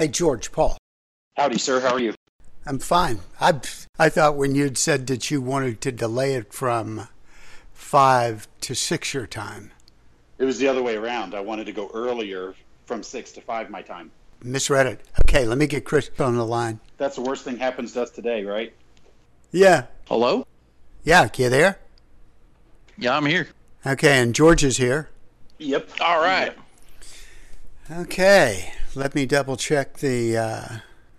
Hey, George, Paul. Howdy, sir. How are you? I'm fine. I I thought when you'd said that you wanted to delay it from five to six your time. It was the other way around. I wanted to go earlier from six to five my time. Misread it. Okay, let me get Chris on the line. That's the worst thing happens to us today, right? Yeah. Hello? Yeah, you there? Yeah, I'm here. Okay, and George is here. Yep. All right. Okay, let me double check the uh,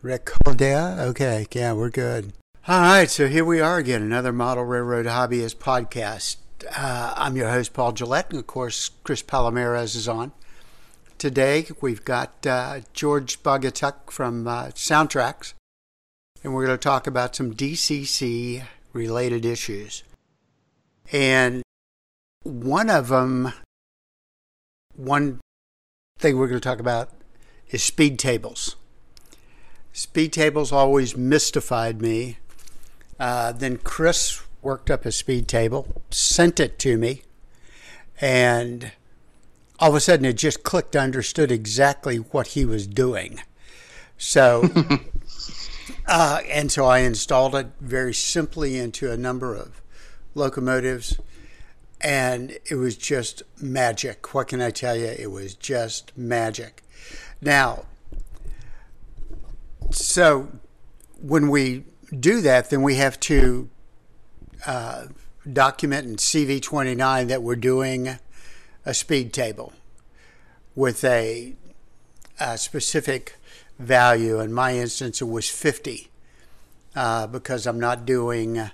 recorder. Okay, yeah, we're good. All right, so here we are again, another Model Railroad Hobbyist podcast. Uh, I'm your host, Paul Gillette, and of course, Chris Palomares is on. Today, we've got uh, George Bogatuk from uh, SoundTraxx, and we're going to talk about some DCC related issues. And one of them, one thing we're going to talk about is speed tables. Speed tables always mystified me. Uh, then Chris worked up a speed table, sent it to me, and all of a sudden it just clicked. I understood exactly what he was doing. So, uh, and so I installed it very simply into a number of locomotives, and it was just magic. What can I tell you? It was just magic. Now, so when we do that, then we have to uh, document in CV29 that we're doing a speed table with a, a specific value. In my instance, it was 50 uh, because I'm not doing uh,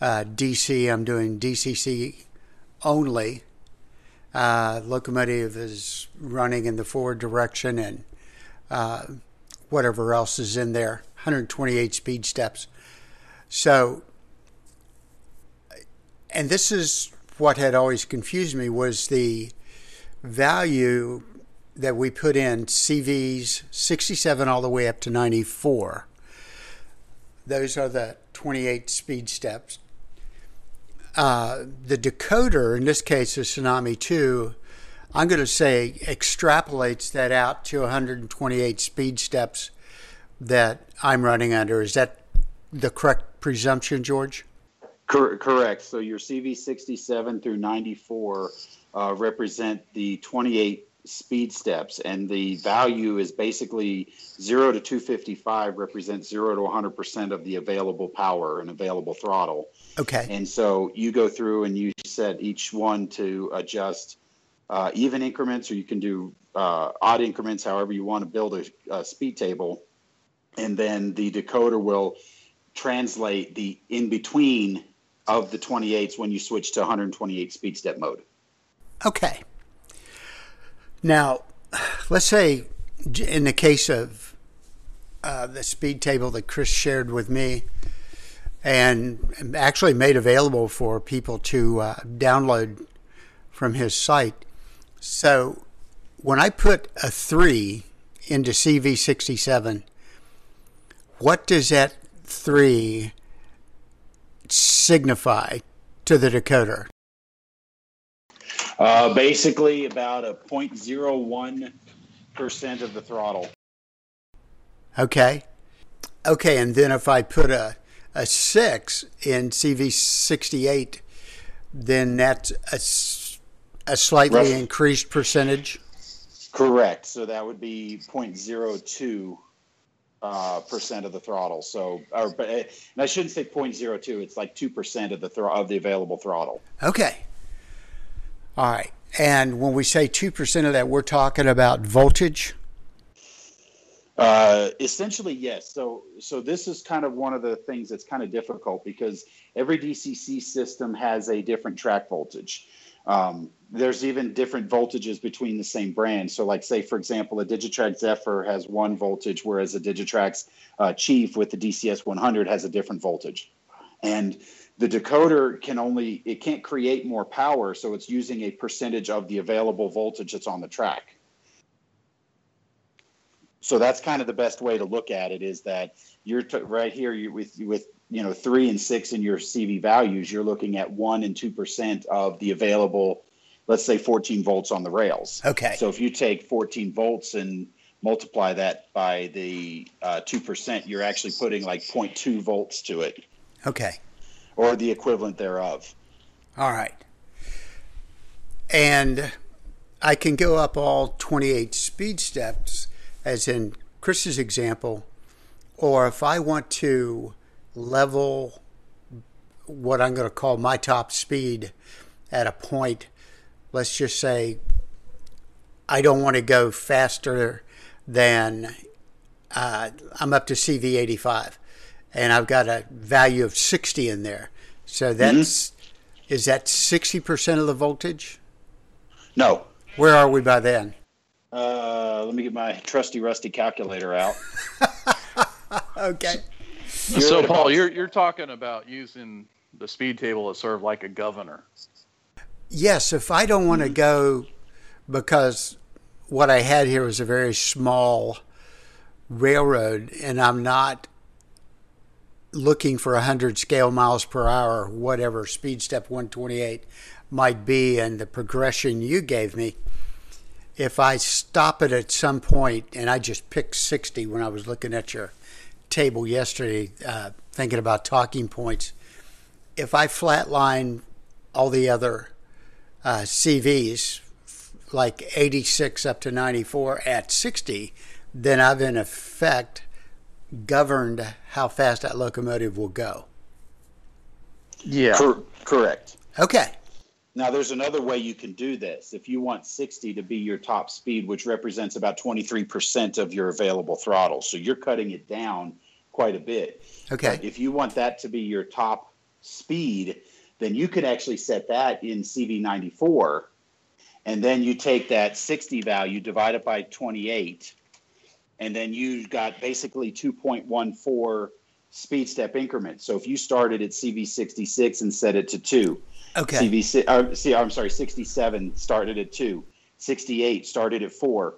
DC, I'm doing DCC only. Uh, locomotive is running in the forward direction and uh, whatever else is in there 128 speed steps. So, and this is what had always confused me was the value that we put in CVs 67 all the way up to 94. Those are the 28 speed steps. Uh, the decoder, in this case, the Tsunami 2, I'm going to say extrapolates that out to 128 speed steps that I'm running under. Is that the correct presumption, George? Cor- correct. So your CV 67 through 94 uh, represent the 28 speed steps, and the value is basically 0 to 255 represents 0 to 100% of the available power and available throttle. Okay. And so you go through and you set each one to adjust uh, even increments, or you can do uh, odd increments, however you want to build a, a speed table. And then the decoder will translate the in between of the 28s when you switch to 128 speed step mode. Okay. Now, let's say in the case of uh, the speed table that Chris shared with me and actually made available for people to uh, download from his site. So when I put a 3 into CV67, what does that 3 signify to the decoder? Uh, basically, about a 0.01% of the throttle. Okay. Okay, and then if I put a, a 6 in CV68, then that's a, a slightly increased percentage? Correct. So that would be 0.02 uh, percent of the throttle. So, or, but and I shouldn't say 0.02. It's like two percent of the thro- of the available throttle. Okay. All right. And when we say 2% of that, we're talking about voltage? Uh, essentially, yes. So, so this is kind of one of the things that's kind of difficult because every DCC system has a different track voltage. Um, there's even different voltages between the same brand. So, like, say, for example, a Digitrax Zephyr has one voltage, whereas a Digitrax uh, Chief with the DCS 100 has a different voltage. And the decoder can only, it can't create more power, so it's using a percentage of the available voltage that's on the track. So that's kind of the best way to look at it is that you're t- right here you, with with you know three and six in your CV values. You're looking at one and two percent of the available, let's say 14 volts on the rails. Okay. So if you take 14 volts and multiply that by the uh, 2%, you're actually putting like 0.2 volts to it Okay. or the equivalent thereof. All right. And I can go up all 28 speed steps, as in Chris's example, or if I want to level what I'm going to call my top speed at a point, let's just say I don't want to go faster than uh, I'm up to CV85 and I've got a value of 60 in there. So that's is that 60% of the voltage? No. Where are we by then? Uh, let me get my trusty rusty calculator out. Okay. You're so, Paul, about- you're you're talking about using the speed table as sort of like a governor. Yes, if I don't want to go because what I had here was a very small railroad and I'm not looking for 100 scale miles per hour, whatever speed step 128 might be, and the progression you gave me. If I stop it at some point, and I just picked 60 when I was looking at your table yesterday, uh, thinking about talking points, if I flatline all the other uh, CVs, like 86 up to 94 at 60, then I've in effect governed how fast that locomotive will go. Yeah. Cor- correct. Okay. Now, there's another way you can do this. If you want 60 to be your top speed, which represents about 23% of your available throttle, so you're cutting it down quite a bit. Okay. But if you want that to be your top speed, then you could actually set that in CV94. And then you take that 60 value, divide it by 28, and then you've got basically 2.14 speed step increments. So if you started at CV66 and set it to 2, Okay. CV, uh, see, I'm sorry, 67 started at 2, 68 started at 4,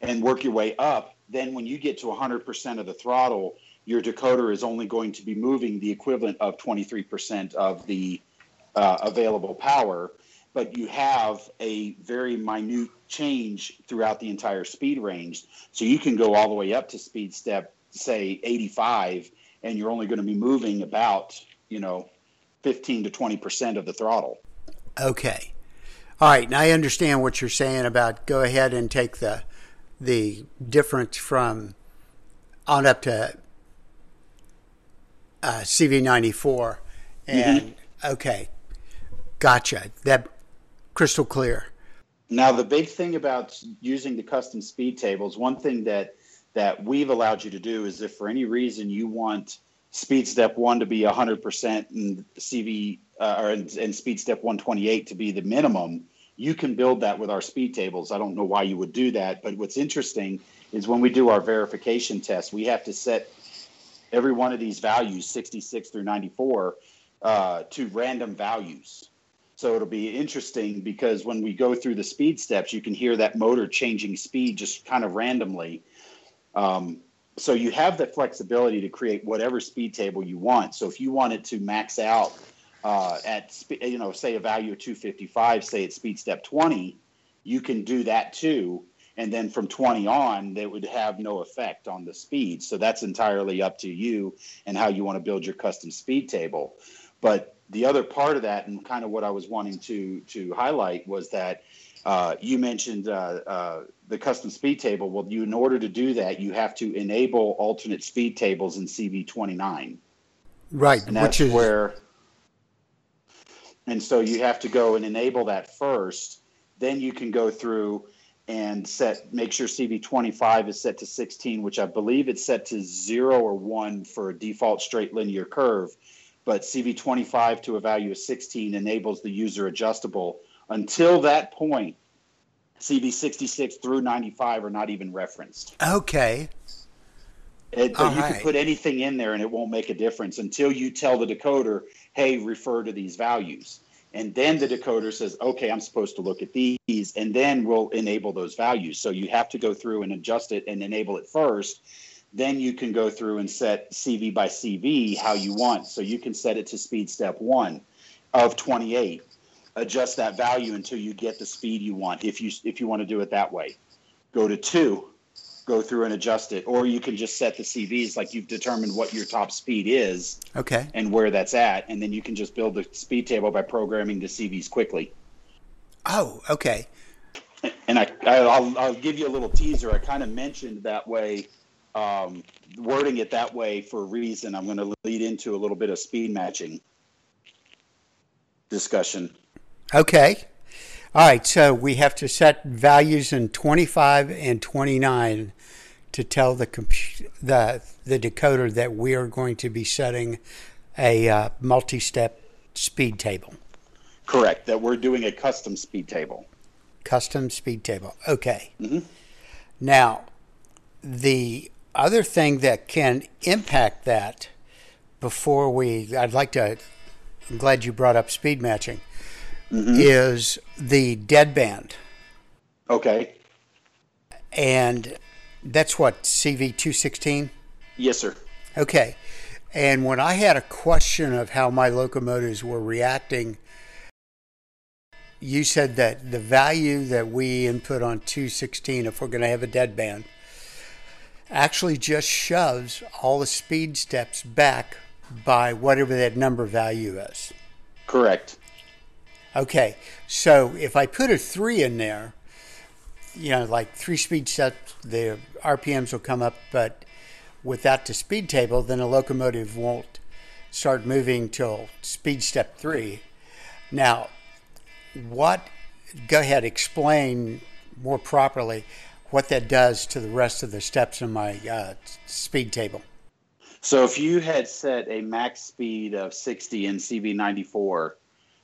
and work your way up. Then when you get to 100% of the throttle, your decoder is only going to be moving the equivalent of 23% of the uh, available power, but you have a very minute change throughout the entire speed range. So you can go all the way up to speed step, say 85, and you're only going to be moving about, you know, 15 to 20% of the throttle. Okay. All right. And I understand what you're saying about go ahead and take the the difference from on up to uh, CV94. And okay, gotcha. That crystal clear. Now, the big thing about using the custom speed tables, one thing that that we've allowed you to do is if for any reason you want speed step one to be 100% and CV uh, or and, speed step 128 to be the minimum, you can build that with our speed tables. I don't know why you would do that, but what's interesting is when we do our verification test, we have to set every one of these values, 66 through 94, uh, to random values. So it'll be interesting because when we go through the speed steps, you can hear that motor changing speed just kind of randomly. Um, so you have the flexibility to create whatever speed table you want. So if you wanted to max out uh, at you know say a value of 255, say at speed step 20, you can do that too. And then from 20 on, that would have no effect on the speed. So that's entirely up to you and how you want to build your custom speed table. But the other part of that, and kind of what I was wanting to to highlight, was that uh, you mentioned uh, uh, the custom speed table. Well, you in order to do that, you have to enable alternate speed tables in CV29, Right. and that's which is where. And so you have to go and enable that first. Then you can go through and set make sure CV25 is set to 16, which I believe it's set to zero or one for a default straight linear curve. But CV25 to a value of 16 enables the user adjustable. Until that point, CV66 through 95 are not even referenced. okay. It, you right. can put anything in there and it won't make a difference until you tell the decoder, hey, refer to these values. And then the decoder says, okay, I'm supposed to look at these, and then we'll enable those values. So you have to go through and adjust it and enable it first. Then you can go through and set CV by CV how you want. So you can set it to speed step one of 28. Adjust that value until you get the speed you want if you if you want to do it that way. Go to two, go through and adjust it, or you can just set the CVs like you've determined what your top speed is Okay. and where that's at, and then you can just build the speed table by programming the CVs quickly. Oh, okay. And I, I'll, I'll give you a little teaser. I kind of mentioned that way, um, wording it that way for a reason. I'm going to lead into a little bit of speed matching discussion. Okay. All right. So we have to set values in 25 and 29 to tell the compu- the the decoder that we are going to be setting a uh, multi-step speed table, Correct. That we're doing a custom speed table. custom speed table. Okay. Mhm. Now, the other thing that can impact that before we, I'd like to. I'm glad you brought up speed matching. Mm-hmm. Is the deadband. Okay. and that's what CV216. Yes, sir. Okay, and when I had a question of how my locomotives were reacting, you said that the value that we input on 216, if we're going to have a dead band, actually just shoves all the speed steps back by whatever that number value is. Correct. Okay, so if I put a three in there, you know, like three speed steps, the RPMs will come up, but without the speed table, then a locomotive won't start moving till speed step three. Now, what, go ahead, explain more properly what that does to the rest of the steps in my uh, speed table. So if you had set a max speed of 60 in CV94,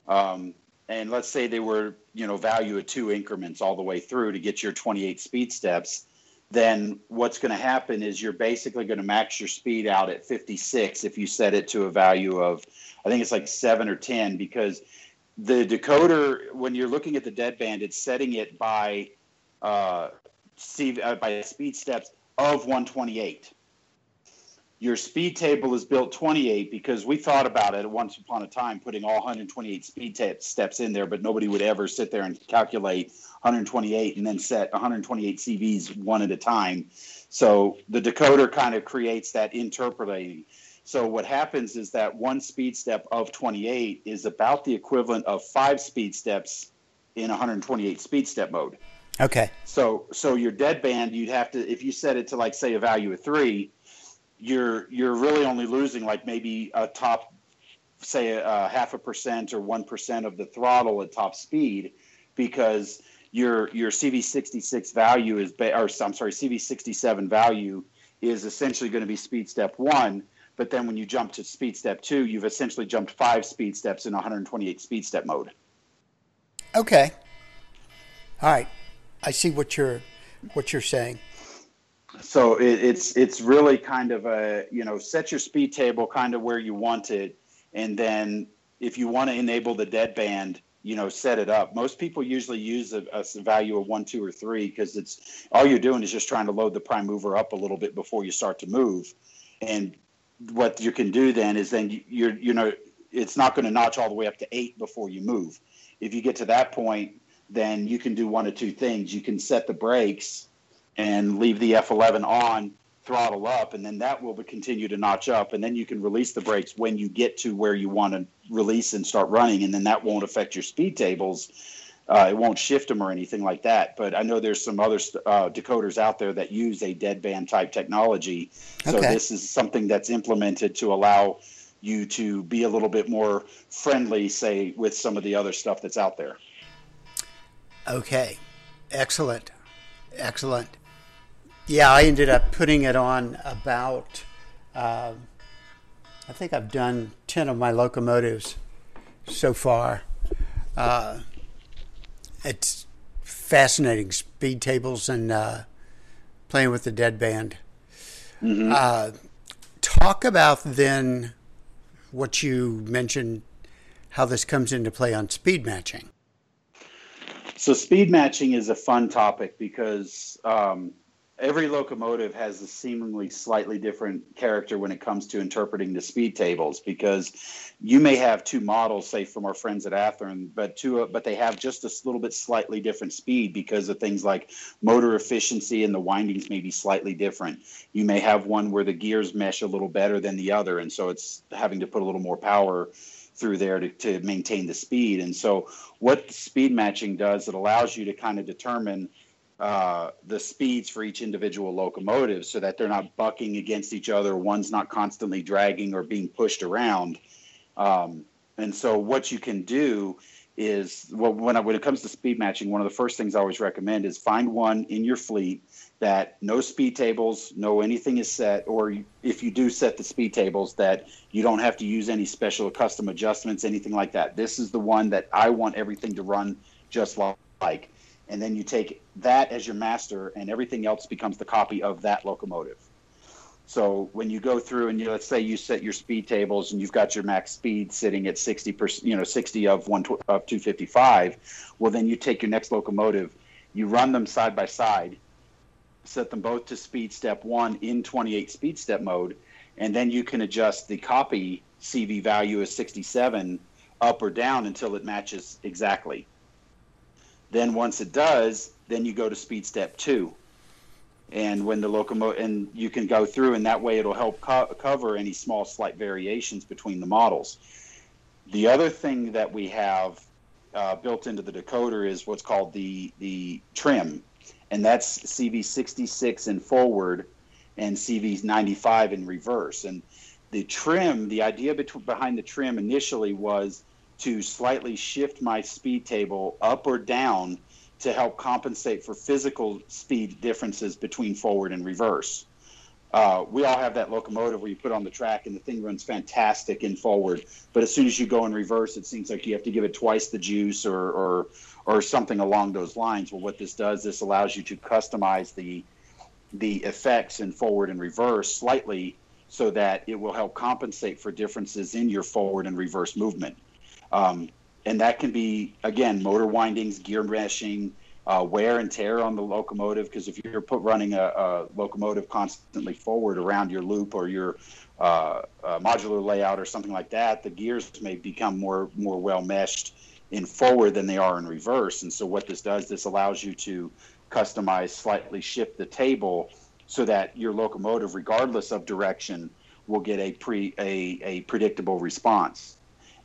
um, and let's say they were, you know, value at two increments all the way through to get your 28 speed steps, then what's going to happen is you're basically going to max your speed out at 56 if you set it to a value of, I think it's like seven or 10, because the decoder, when you're looking at the deadband, it's setting it by uh, uh, by speed steps of 128 your speed table is built 28 because we thought about it once upon a time putting all 128 speed ta- steps in there, but nobody would ever sit there and calculate 128 and then set 128 CVs one at a time. So the decoder kind of creates that interpolating. So what happens is that one speed step of 28 is about the equivalent of five speed steps in 128 speed step mode. Okay, So so your dead band, you'd have to if you set it to like say a value of three, you're you're really only losing like maybe a top say a, half a percent or one percent of the throttle at top speed because your your CV66 value is ba- or I'm sorry CV67 value is essentially going to be speed step one. But then when you jump to speed step two, you've essentially jumped five speed steps in 128 speed step mode. okay. All right, I see what you're what you're saying. So it, it's it's really kind of a you know set your speed table kind of where you want it, and then if you want to enable the dead band, you know set it up. Most people usually use a, a value of one, two, or three because it's all you're doing is just trying to load the prime mover up a little bit before you start to move, and what you can do then is then you- you're you know it's not going to notch all the way up to eight before you move. If you get to that point, then you can do one of two things. You can set the brakes and leave the F11 on, throttle up, and then that will continue to notch up. And then you can release the brakes when you get to where you want to release and start running, and then that won't affect your speed tables. Uh, it won't shift them or anything like that. But I know there's some other uh, decoders out there that use a deadband type technology. So Okay. this is something that's implemented to allow you to be a little bit more friendly, say, with some of the other stuff that's out there. Okay, excellent, excellent. Yeah, I ended up putting it on about. Uh, I think I've done ten of my locomotives so far. Uh, it's fascinating speed tables and uh, playing with the dead band. Uh, talk about then what you mentioned, how this comes into play on speed matching. So speed matching is a fun topic because um, every locomotive has a seemingly slightly different character when it comes to interpreting the speed tables because you may have two models, say from our friends at Athearn, but two, but they have just a little bit slightly different speed because of things like motor efficiency and the windings may be slightly different. You may have one where the gears mesh a little better than the other, and so it's having to put a little more power through there to, to maintain the speed. And so, what speed matching does, it allows you to kind of determine uh, the speeds for each individual locomotive so that they're not bucking against each other. One's not constantly dragging or being pushed around. Um, and so, what you can do is well, when, I, when it comes to speed matching, one of the first things I always recommend is find one in your fleet that no speed tables, no anything is set, or if you do set the speed tables, that you don't have to use any special custom adjustments, anything like that. This is the one that I want everything to run just like and then you take that as your master, and everything else becomes the copy of that locomotive. So when you go through and you let's say you set your speed tables and you've got your max speed sitting at 60 percent, you know, 60 of one of 255, well then you take your next locomotive, you run them side by side, set them both to speed step one in 28 speed step mode, and then you can adjust the copy CV value as 67 up or down until it matches exactly. Then once it does, then you go to speed step two. And when the locomotive, and you can go through, and that way it'll help co- cover any small slight variations between the models. The other thing that we have uh, built into the decoder is what's called the the trim, and that's CV66 in forward and CV95 in reverse. And the trim, the idea behind the trim initially was to slightly shift my speed table up or down to help compensate for physical speed differences between forward and reverse. Uh, we all have that locomotive where you put on the track and the thing runs fantastic in forward, but as soon as you go in reverse, it seems like you have to give it twice the juice or or or something along those lines. Well, what this does, this allows you to customize the the effects in forward and reverse slightly so that it will help compensate for differences in your forward and reverse movement. Um, and that can be, again, motor windings, gear meshing, uh, wear and tear on the locomotive. Because if you're put running a, a, locomotive constantly forward around your loop or your uh, uh, modular layout or something like that, the gears may become more more well meshed in forward than they are in reverse. And so what this does, this allows you to customize, slightly shift the table so that your locomotive, regardless of direction, will get a pre a, a predictable response.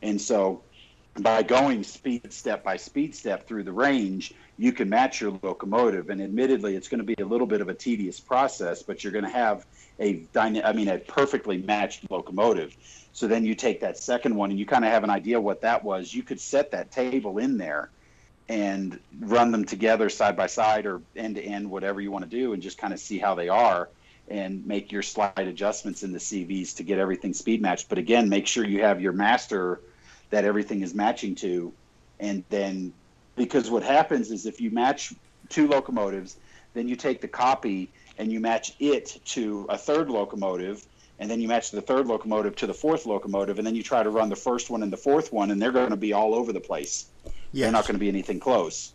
And so by going speed step by speed step through the range, you can match your locomotive. And admittedly, it's going to be a little bit of a tedious process, but you're going to have a dyna- I mean, a perfectly matched locomotive. So then you take that second one and you kind of have an idea what that was. You could set that table in there and run them together side by side or end to end, whatever you want to do, and just kind of see how they are and make your slight adjustments in the CVs to get everything speed matched. But again, make sure you have your master that everything is matching to. And then, because what happens is if you match two locomotives, then you take the copy and you match it to a third locomotive, and then you match the third locomotive to the fourth locomotive, and then you try to run the first one and the fourth one, and they're going to be all over the place. Yes. They're not going to be anything close.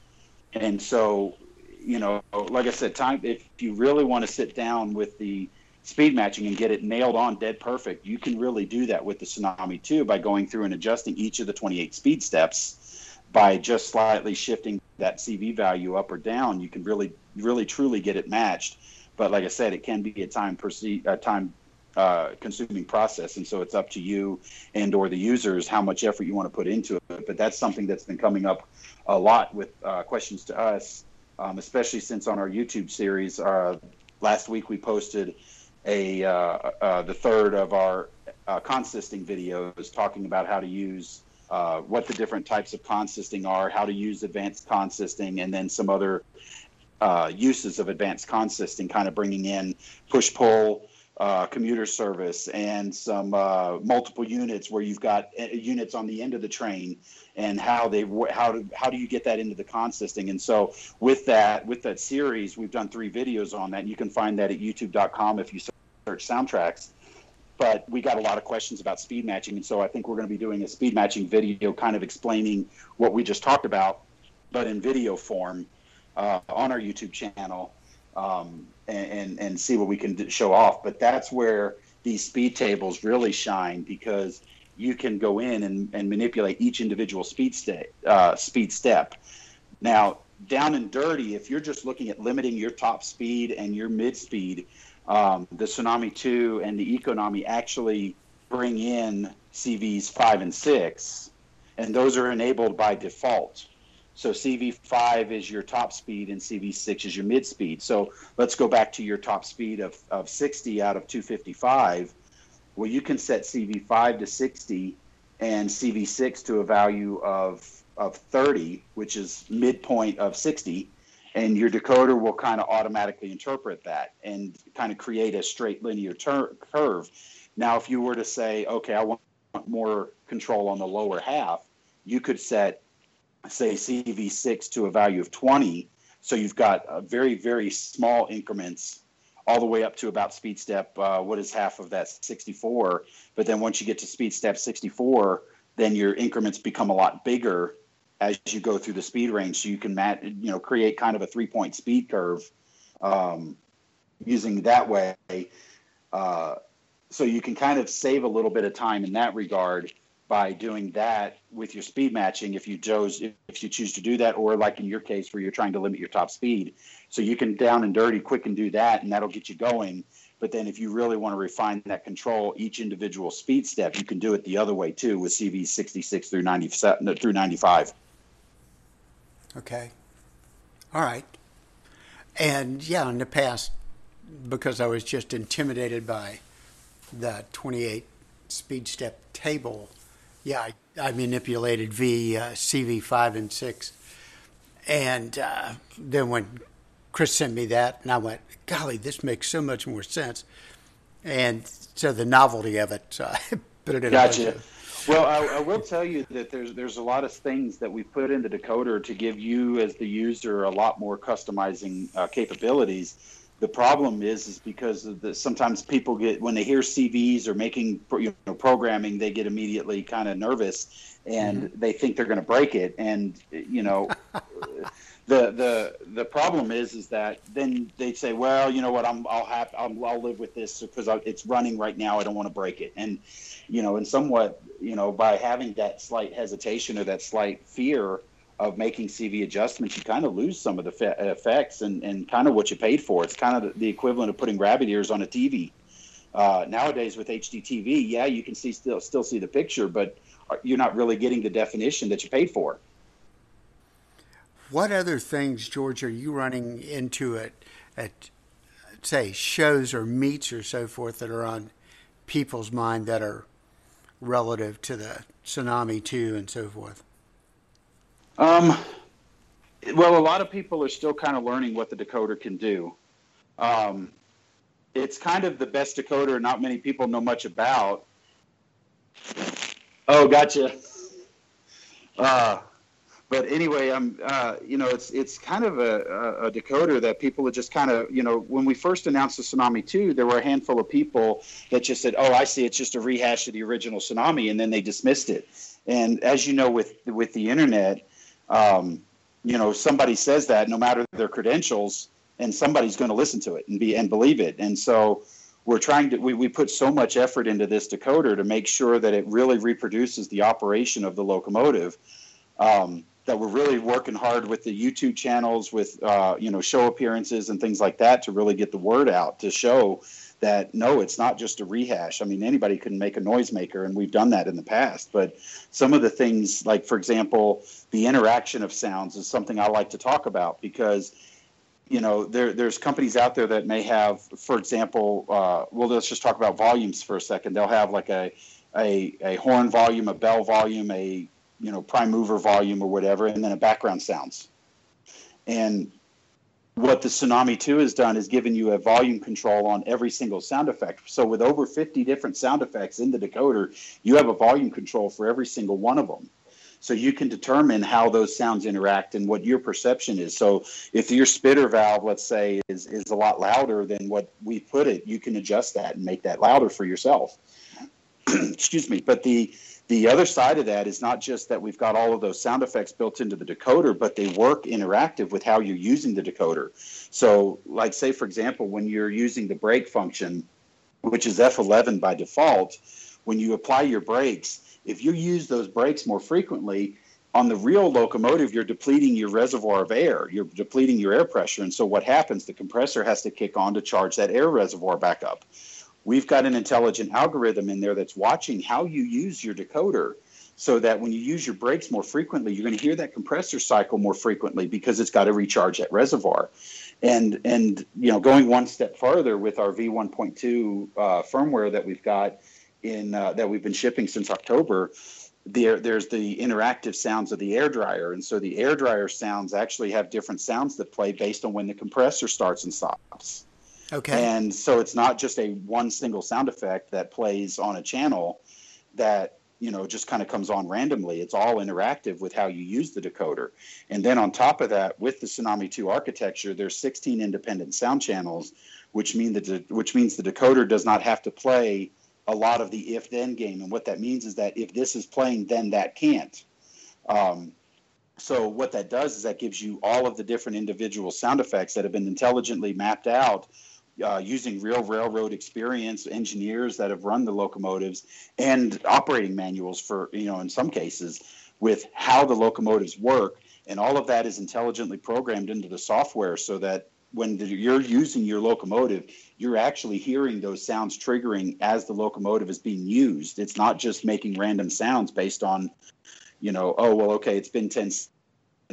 And so, you know, like I said, time if you really want to sit down with the speed matching and get it nailed on dead perfect, you can really do that with the Tsunami 2 by going through and adjusting each of the 28 speed steps by just slightly shifting that CV value up or down. You can really, really, truly get it matched. But like I said, it can be a time proceed, a time uh, consuming process, and so it's up to you and or the users how much effort you want to put into it. But that's something that's been coming up a lot with uh, questions to us, um, especially since on our YouTube series. Uh, last week we posted a uh, uh, the third of our uh, consisting videos talking about how to use uh, what the different types of consisting are, how to use advanced consisting, and then some other uses of advanced consisting, kind of bringing in push pull. Uh, commuter service and some uh, multiple units where you've got units on the end of the train and how they how do how do you get that into the consisting and so with that with that series we've done three videos on that and you can find that at youtube.com if you search SoundTraxx. But we got a lot of questions about speed matching, and so I think we're going to be doing a speed matching video, kind of explaining what we just talked about, but in video form uh, on our YouTube channel. Um, and, and, and see what we can show off. But that's where these speed tables really shine because you can go in and, and manipulate each individual speed step. Uh, speed step. Now, down and dirty, if you're just looking at limiting your top speed and your mid speed, um, the Tsunami 2 and the Econami actually bring in CVs 5 and 6, and those are enabled by default. So CV5 is your top speed and CV6 is your mid speed. So let's go back to your top speed of, of 60 out of 255. Well, you can set CV5 to 60 and CV6 to a value of, of 30, which is midpoint of 60. And your decoder will kind of automatically interpret that and kind of create a straight linear ter- curve. Now, if you were to say, okay, I want more control on the lower half, you could set say CV6 to a value of 20. So you've got uh, very, very small increments all the way up to about speed step, uh, what is half of that 64. But then once you get to speed step 64, then your increments become a lot bigger as you go through the speed range. So you can, mat- you know, create kind of a three point speed curve um, using that way. Uh, so you can kind of save a little bit of time in that regard by doing that with your speed matching if you chose if you choose to do that or like in your case where you're trying to limit your top speed. So you can down and dirty quick and do that and that'll get you going. But then if you really want to refine that control each individual speed step you can do it the other way too with cv 66 through 97 through 95 okay. All right. And yeah in the past because i was just intimidated by the 28 speed step table yeah, I, I manipulated V, uh, CV5 and 6. And uh, then when Chris sent me that, and I went, golly, this makes so much more sense. And so the novelty of it, I put it in gotcha. Well, I, I, will tell you that there's there's a lot of things that we put in the decoder to give you as the user a lot more customizing uh, capabilities the problem is is because the, sometimes people get when they hear CVs or making you know, programming, they get immediately kind of nervous and mm-hmm. they think they're going to break it. And you know, the the the problem is is that then they say, well, you know what, I'm I'll have I'll, I'll live with this because it's running right now. I don't want to break it. And you know, and somewhat you know by having that slight hesitation or that slight fear of making CV adjustments, you kind of lose some of the fe- effects and, and kind of what you paid for. It's kind of the equivalent of putting rabbit ears on a TV. Uh, nowadays with HD TV, yeah, you can see still still see the picture, but you're not really getting the definition that you paid for. What other things, George, are you running into at at say shows or meets or so forth that are on people's mind that are relative to the tsunami two and so forth? Um, well, a lot of people are still kind of learning what the decoder can do. Um, it's kind of the best decoder not many people know much about. Oh, gotcha. Uh, but anyway, I'm, uh, you know, it's it's kind of a, a, decoder that people are just kind of, you know, when we first announced the Tsunami 2, there were a handful of people that just said, "Oh, I see, it's just a rehash of the original Tsunami," and then they dismissed it. And as you know, with with the internet, um, you know, somebody says that no matter their credentials, and somebody's going to listen to it and be and believe it. And so we're trying to we, we put so much effort into this decoder to make sure that it really reproduces the operation of the locomotive. Um, that we're really working hard with the YouTube channels, with uh, you know show appearances and things like that to really get the word out to show that no, it's not just a rehash. I mean, anybody can make a noisemaker, and we've done that in the past. But some of the things, like for example, the interaction of sounds, is something I like to talk about because you know there, there's companies out there that may have, for example, uh, well, let's just talk about volumes for a second. They'll have like a a, a horn volume, a bell volume, a you know prime mover volume or whatever, and then a background sounds. And what the Tsunami 2 has done is given you a volume control on every single sound effect. So with over 50 different sound effects in the decoder, you have a volume control for every single one of them. So you can determine how those sounds interact and what your perception is. So if your spitter valve, let's say, is, is a lot louder than what we put it, you can adjust that and make that louder for yourself. excuse me, but the the other side of that is not just that we've got all of those sound effects built into the decoder, but they work interactive with how you're using the decoder. So, like, say, for example, when you're using the brake function, which is F11 by default, when you apply your brakes, if you use those brakes more frequently, on the real locomotive, you're depleting your reservoir of air. You're depleting your air pressure. And so, what happens? The compressor has to kick on to charge that air reservoir back up we've got an intelligent algorithm in there that's watching how you use your decoder so that when you use your brakes more frequently, you're going to hear that compressor cycle more frequently because it's got to recharge that reservoir. And and you know, going one step farther with our V1.2 uh, firmware that we've got in uh, that we've been shipping since October, there there's the interactive sounds of the air dryer, and so the air dryer sounds actually have different sounds that play based on when the compressor starts and stops. Okay. And so it's not just a one single sound effect that plays on a channel that you know just kind of comes on randomly. It's all interactive with how you use the decoder. And then on top of that, with the Tsunami 2 architecture, there's 16 independent sound channels, which mean that which means the decoder does not have to play a lot of the if then game. And what that means is that if this is playing, then that can't. Um, so what that does is that gives you all of the different individual sound effects that have been intelligently mapped out uh, using real railroad experience, engineers that have run the locomotives, and operating manuals for, you know, in some cases, with how the locomotives work. And all of that is intelligently programmed into the software so that when you're using your locomotive, you're actually hearing those sounds triggering as the locomotive is being used. It's not just making random sounds based on, you know, oh, well, okay, it's been 10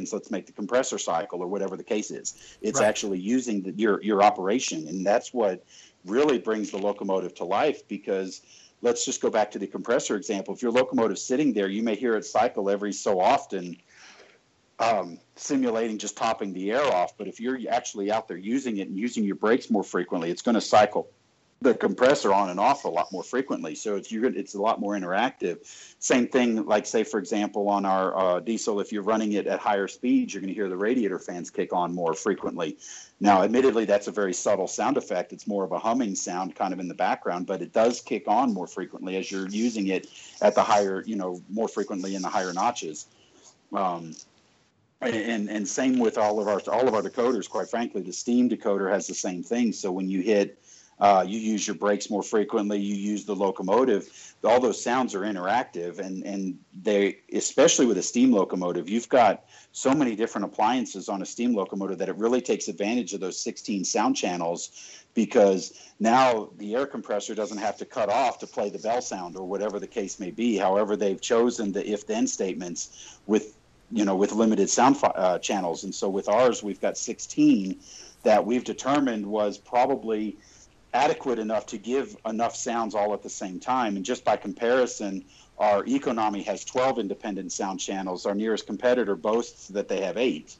so let's make the compressor cycle or whatever the case is. It's right. actually using the, your your operation, and that's what really brings the locomotive to life. Because let's just go back to the compressor example. If your locomotive's sitting there, you may hear it cycle every so often, um, simulating just topping the air off. But if you're actually out there using it and using your brakes more frequently, it's going to cycle the compressor on and off a lot more frequently. So it's you're it's a lot more interactive. Same thing, like say for example on our uh, diesel, if you're running it at higher speeds, you're going to hear the radiator fans kick on more frequently. Now, admittedly, that's a very subtle sound effect. It's more of a humming sound kind of in the background, but it does kick on more frequently as you're using it at the higher, you know, more frequently in the higher notches. Um, and and same with all of our all of our decoders. Quite frankly, the steam decoder has the same thing. So when you hit uh, you use your brakes more frequently, you use the locomotive. All those sounds are interactive, and and they, especially with a steam locomotive, you've got so many different appliances on a steam locomotive that it really takes advantage of those 16 sound channels because now the air compressor doesn't have to cut off to play the bell sound or whatever the case may be. However, they've chosen the if-then statements with you know with limited sound uh, channels, and so with ours, we've got 16 that we've determined was probably adequate enough to give enough sounds all at the same time. And just by comparison, our Econami has 12 independent sound channels. Our nearest competitor boasts that they have eight.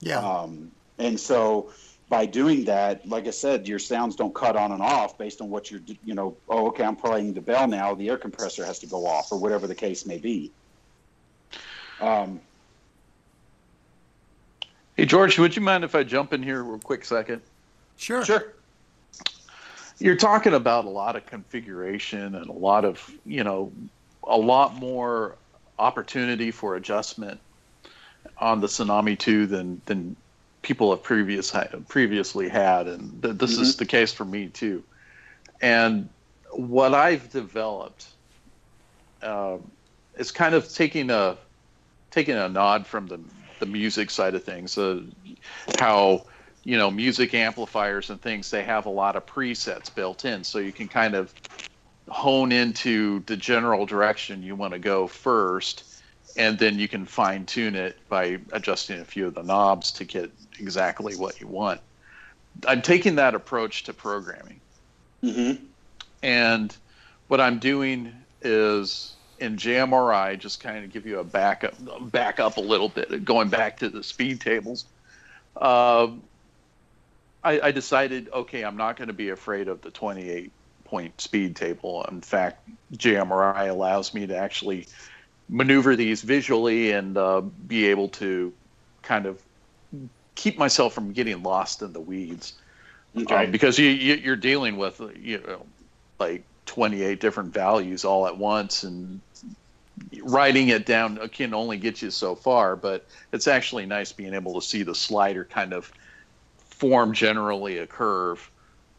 Yeah. Um, and so by doing that, like I said, your sounds don't cut on and off based on what you're, you know, oh, okay, I'm playing the bell now. The air compressor has to go off or whatever the case may be. Um, hey, George, would you mind if I jump in here real quick second? Sure. Sure you're talking about a lot of configuration and a lot of you know a lot more opportunity for adjustment on the tsunami 2 than than people have previous previously had and th- this mm-hmm. is the case for me too and what i've developed uh, is kind of taking a taking a nod from the the music side of things uh, how you know music amplifiers and things they have a lot of presets built in so you can kind of hone into the general direction you want to go first and then you can fine tune it by adjusting a few of the knobs to get exactly what you want i'm taking that approach to programming mm-hmm. and what i'm doing is in JMRI, just kind of give you a backup, back up a little bit, going back to the speed tables. Uh, I, I decided, okay, I'm not going to be afraid of the 28 point speed table. In fact, JMRI allows me to actually maneuver these visually and uh, be able to kind of keep myself from getting lost in the weeds. Okay. Um, because you, you, are dealing with, you know, like 28 different values all at once and writing it down can only get you so far but it's actually nice being able to see the slider kind of form generally a curve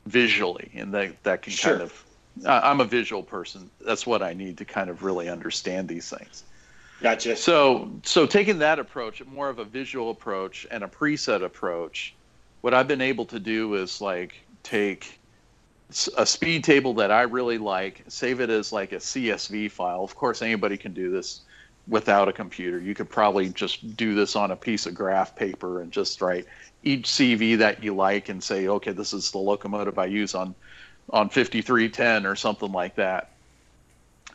visually and that that can sure. kind of i'm a visual person that's what i need to kind of really understand these things gotcha so so taking that approach more of a visual approach and a preset approach what i've been able to do is like take a speed table that I really like, save it as like a CSV file. Of course, anybody can do this without a computer. You could probably just do this on a piece of graph paper and just write each CV that you like and say, okay, this is the locomotive I use on on 5310 or something like that.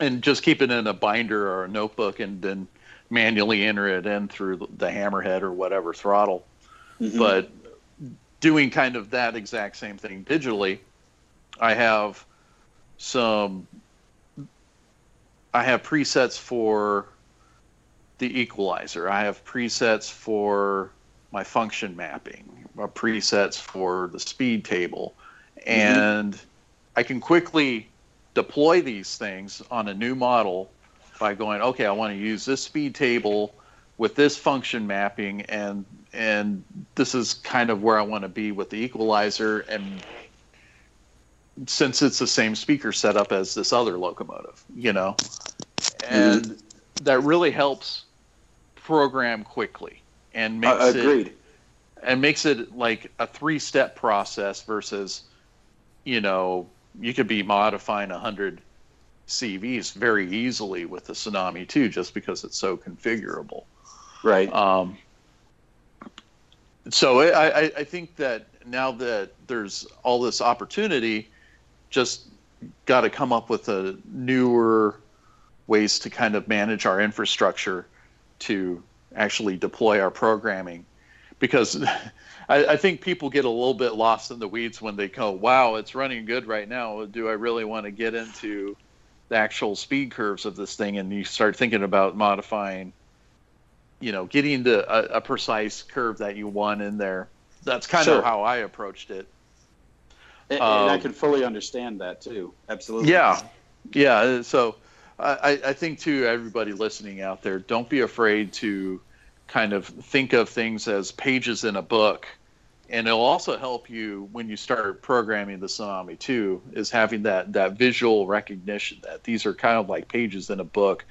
And just keep it in a binder or a notebook and then manually enter it in through the hammerhead or whatever throttle. Mm-hmm. But doing kind of that exact same thing digitally I have some I have presets for the equalizer. I have presets for my function mapping, my presets for the speed table. Mm-hmm. And I can quickly deploy these things on a new model by going, okay, I want to use this speed table with this function mapping and and this is kind of where I want to be with the equalizer and since it's the same speaker setup as this other locomotive, you know, and mm-hmm. that really helps program quickly and makes uh, agreed. it and makes it like a three step process versus, you know, you could be modifying a hundred CVs very easily with the Tsunami too, just because it's so configurable. Right. Um, so I, I, I think that now that there's all this opportunity, just got to come up with a newer ways to kind of manage our infrastructure to actually deploy our programming because I, I, think people get a little bit lost in the weeds when they go wow it's running good right now do i really want to get into the actual speed curves of this thing and you start thinking about modifying you know getting the a, a precise curve that you want in there that's kind sure. of how i approached it and, um, and I um, can fully understand that too. Absolutely. Yeah, yeah. So I, I think too, everybody listening out there, don't be afraid to kind of think of things as pages in a book. And it'll also help you when you start programming the Tsunami too, is having that, that visual recognition that these are kind of like pages in a book.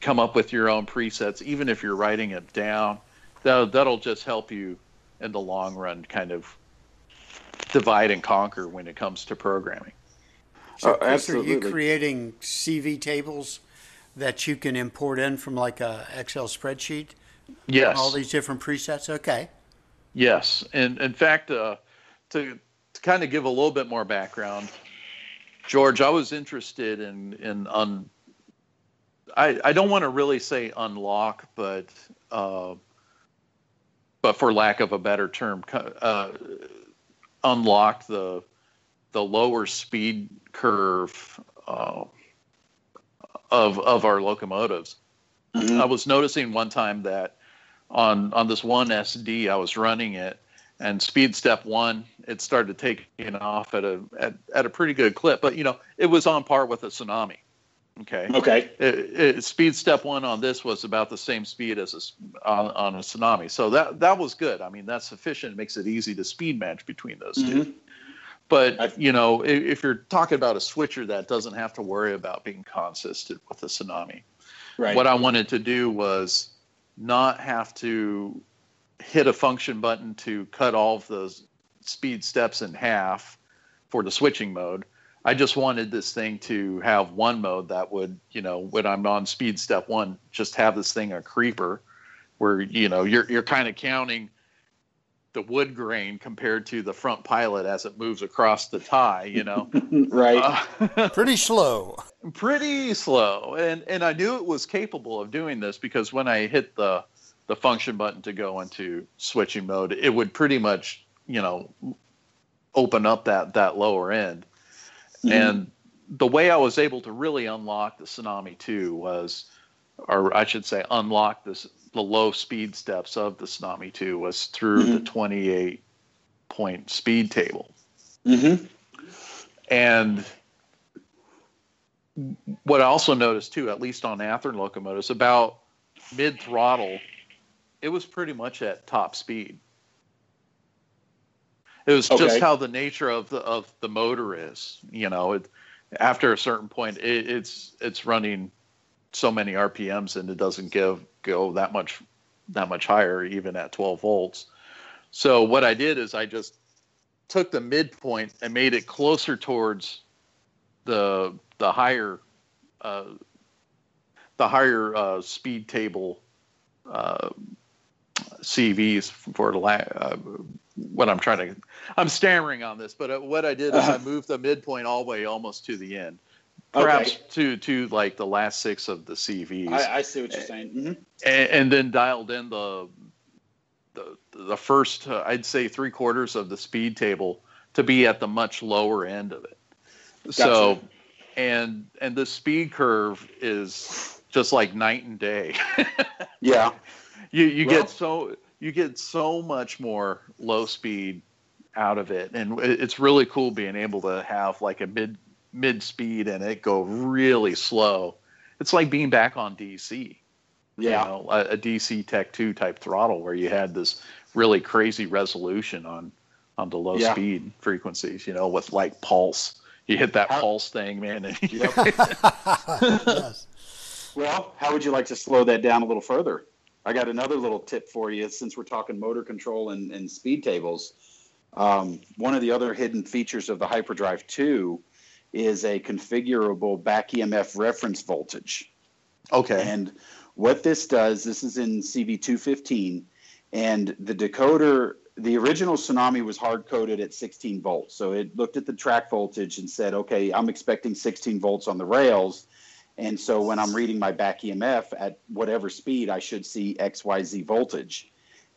Come up with your own presets, even if you're writing it down. That, that'll just help you in the long run kind of divide and conquer when it comes to programming. So, oh, Chris, are you creating CV tables that you can import in from like a Excel spreadsheet? Yes. All these different presets. Okay. Yes, and in fact, uh, to to kind of give a little bit more background, George, I was interested in in un. I, I don't want to really say unlock, but uh, but for lack of a better term, uh, unlock the the lower speed curve uh, of of our locomotives. Mm-hmm. I was noticing one time that on on this one SD I was running it and speed step one it started taking off at a at, at a pretty good clip but you know it was on par with a tsunami okay? Okay. It, it, speed step one on this was about the same speed as a, on, on a tsunami so that that was good. I mean that's sufficient. It makes it easy to speed match between those mm-hmm. two but I've, you know if, if, you're talking about a switcher that doesn't have to worry about being consistent with a tsunami right. what i wanted to do was not have to hit a function button to cut all of those speed steps in half for the switching mode. I just wanted this thing to have one mode that would, you know, when I'm on speed step one, just have this thing a creeper, where you know you're you're kind of counting the wood grain compared to the front pilot as it moves across the tie, you know. right. Uh, pretty slow. Pretty slow, and and I knew it was capable of doing this because when I hit the the function button to go into switching mode, it would pretty much, you know, open up that that lower end Mm-hmm. And the way I was able to really unlock the Tsunami 2 was, or I should say, unlock this the low speed steps of the Tsunami 2 was through mm-hmm. the 28 point speed table. Mm-hmm. And what I also noticed too, at least on Athearn locomotives, about mid throttle, it was pretty much at top speed. It was okay. just how the nature of the of the motor is. You know, it, after a certain point, it, it's it's running so many RPMs and it doesn't give go that much that much higher even at 12 volts. So what I did is I just took the midpoint and made it closer towards the the higher uh, the higher uh, speed table uh, CVs for the la- uh, what I'm trying to. I'm stammering on this, but uh, what I did is I moved the midpoint all the way almost to the end, perhaps okay. to to like the last six of the CVs. I, I see what you're saying. Mm-hmm. And, and, then dialed in the the the first uh, I'd say three quarters of the speed table to be at the much lower end of it. Gotcha. So, and and the speed curve is just like night and day. yeah. You you well, get so you get so much more low speed out of it, and it's really cool being able to have like a mid mid speed and it go really slow. It's like being back on DC. Yeah, you know, a, a DC Tech two type throttle where you had this really crazy resolution on on the low yeah. speed frequencies. You know, with like pulse. You hit that how, pulse thing, man. And, yep. yes. Well, how would you like to slow that down a little further? I got another little tip for you since we're talking motor control and, and speed tables. Um, one of the other hidden features of the Hyperdrive 2 is a configurable back EMF reference voltage. Okay. And what this does, this is in CV215, and the decoder, the original Tsunami was hard coded at 16 volts. So it looked at the track voltage and said, okay, I'm expecting 16 volts on the rails and so when I'm reading my back EMF at whatever speed, I should see XYZ voltage.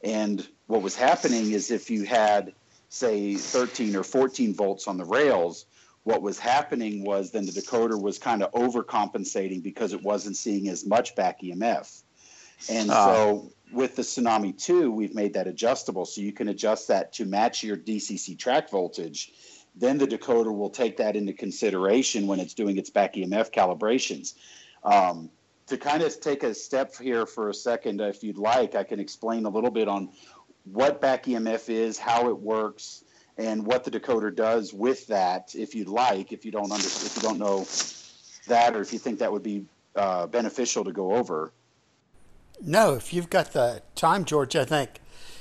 And what was happening is if you had, say, 13 or 14 volts on the rails, what was happening was then the decoder was kind of overcompensating because it wasn't seeing as much back EMF. And uh. so with the Tsunami 2, we've made that adjustable. So you can adjust that to match your DCC track voltage then the decoder will take that into consideration when it's doing its back EMF calibrations. Um, to kind of take a step here for a second, if you'd like, I can explain a little bit on what back EMF is, how it works, and what the decoder does with that. If you'd like, if you don't under, if you don't know that, or if you think that would be uh, beneficial to go over. No, if you've got the time, George, I think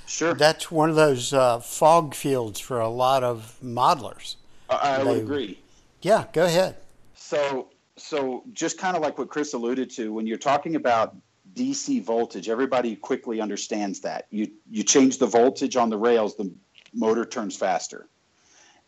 Sure. That's one of those uh, fog fields for a lot of modelers. I, I would agree. Yeah, go ahead. So, so just kind of like what Chris alluded to, when you're talking about DC voltage, everybody quickly understands that. You you change the voltage on the rails, the motor turns faster.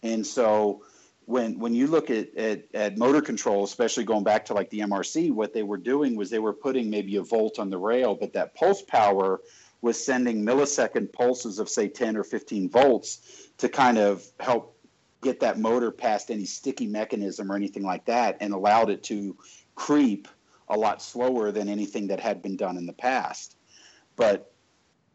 And so when when you look at, at, at motor control, especially going back to like the MRC, what they were doing was they were putting maybe a volt on the rail, but that pulse power was sending millisecond pulses of say 10 or 15 volts to kind of help get that motor past any sticky mechanism or anything like that and allowed it to creep a lot slower than anything that had been done in the past but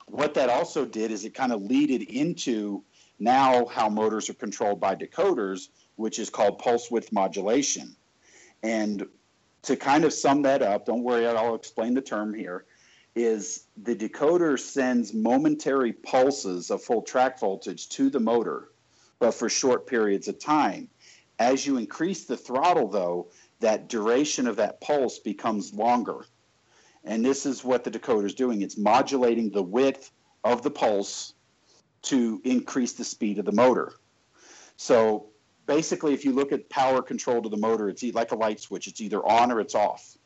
what that also did is it kind of leaded into now how motors are controlled by decoders which is called pulse width modulation and to kind of sum that up don't worry i'll explain the term here is the decoder sends momentary pulses of full track voltage to the motor, but for short periods of time. As you increase the throttle, though, that duration of that pulse becomes longer. And this is what the decoder is doing it's modulating the width of the pulse to increase the speed of the motor. So basically, if you look at power control to the motor, it's like a light switch, it's either on or it's off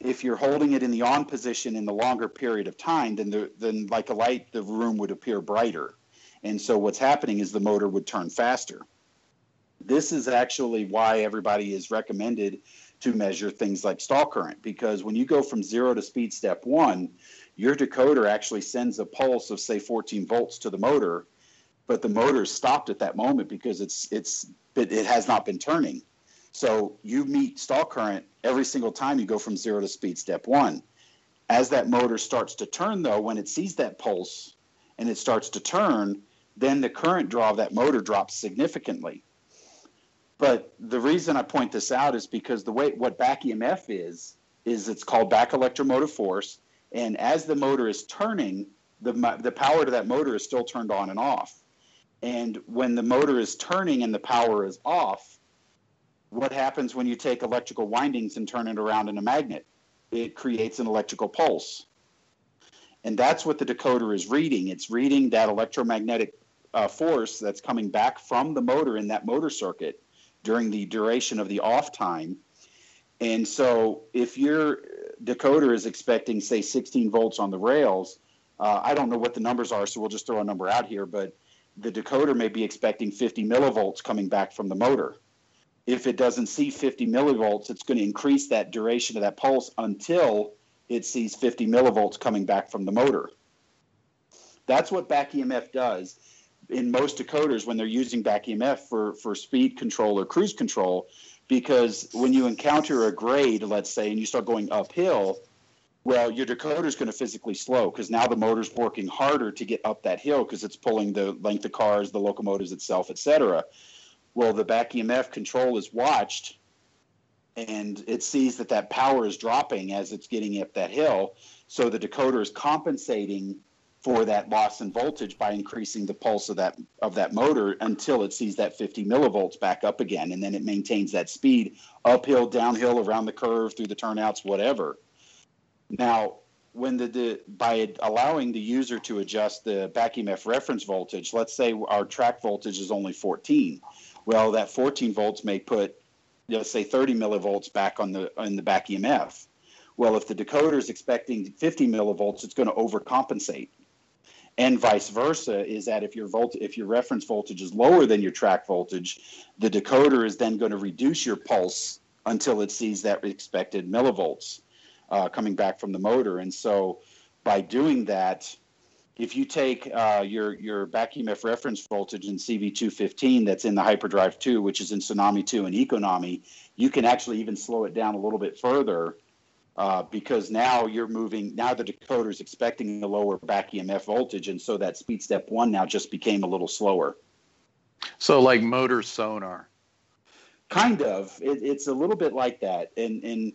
if you're holding it in the on position in the longer period of time, then the, then like a light, the room would appear brighter. And so what's happening is the motor would turn faster. This is actually why everybody is recommended to measure things like stall current because when you go from zero to speed step one, your decoder actually sends a pulse of say 14 volts to the motor, but the motor is stopped at that moment because it's it's it, it has not been turning. So you meet stall current every single time you go from zero to speed step one. As that motor starts to turn, though, when it sees that pulse and it starts to turn, then the current draw of that motor drops significantly. But the reason I point this out is because the way what back EMF is is it's called back electromotive force, and as the motor is turning, the the power to that motor is still turned on and off. And when the motor is turning and the power is off, what happens when you take electrical windings and turn it around in a magnet? It creates an electrical pulse. And that's what the decoder is reading. It's reading that electromagnetic uh, force that's coming back from the motor in that motor circuit during the duration of the off time. And so if your decoder is expecting, say, 16 volts on the rails, uh, I don't know what the numbers are, so we'll just throw a number out here, but the decoder may be expecting 50 millivolts coming back from the motor. If it doesn't see 50 millivolts, it's going to increase that duration of that pulse until it sees 50 millivolts coming back from the motor. That's what back EMF does in most decoders when they're using back EMF for, for speed control or cruise control, because when you encounter a grade, let's say, and you start going uphill, well, your decoder is going to physically slow because now the motor's working harder to get up that hill because it's pulling the length of cars, the locomotives itself, etc. Well, the back EMF control is watched and it sees that that power is dropping as it's getting up that hill. So the decoder is compensating for that loss in voltage by increasing the pulse of that of that motor until it sees that 50 millivolts back up again, and then it maintains that speed uphill, downhill, around the curve, through the turnouts, whatever. Now, when the, the by allowing the user to adjust the back EMF reference voltage, let's say our track voltage is only 14. Well, that 14 volts may put let's say 30 millivolts back on the on the back EMF. Well, if the decoder is expecting 50 millivolts, it's going to overcompensate. And vice versa is that if your volt if your reference voltage is lower than your track voltage, the decoder is then going to reduce your pulse until it sees that expected millivolts uh, coming back from the motor. And so by doing that, if you take uh, your your back EMF reference voltage in CV215 that's in the Hyperdrive 2, which is in Tsunami 2 and Econami, you can actually even slow it down a little bit further uh, because now you're moving. Now the decoder is expecting a lower back EMF voltage, and so that speed step one now just became a little slower. So like motor sonar. Kind of. It, it's a little bit like that, and and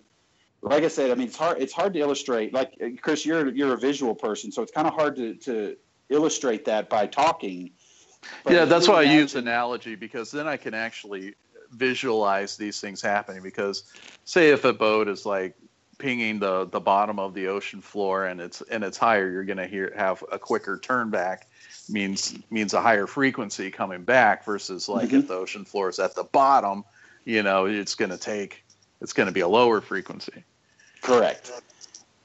like I said, I mean, it's hard. It's hard to illustrate. Like Chris, you're you're a visual person, so it's kind of hard to to illustrate that by talking. But yeah, that's why I use analogy because then I can actually visualize these things happening. Because say if a boat is like pinging the the bottom of the ocean floor and it's and it's higher, you're going to hear have a quicker turn back means means a higher frequency coming back versus like mm-hmm. if the ocean floor is at the bottom, you know, it's going to take it's going to be a lower frequency. Correct.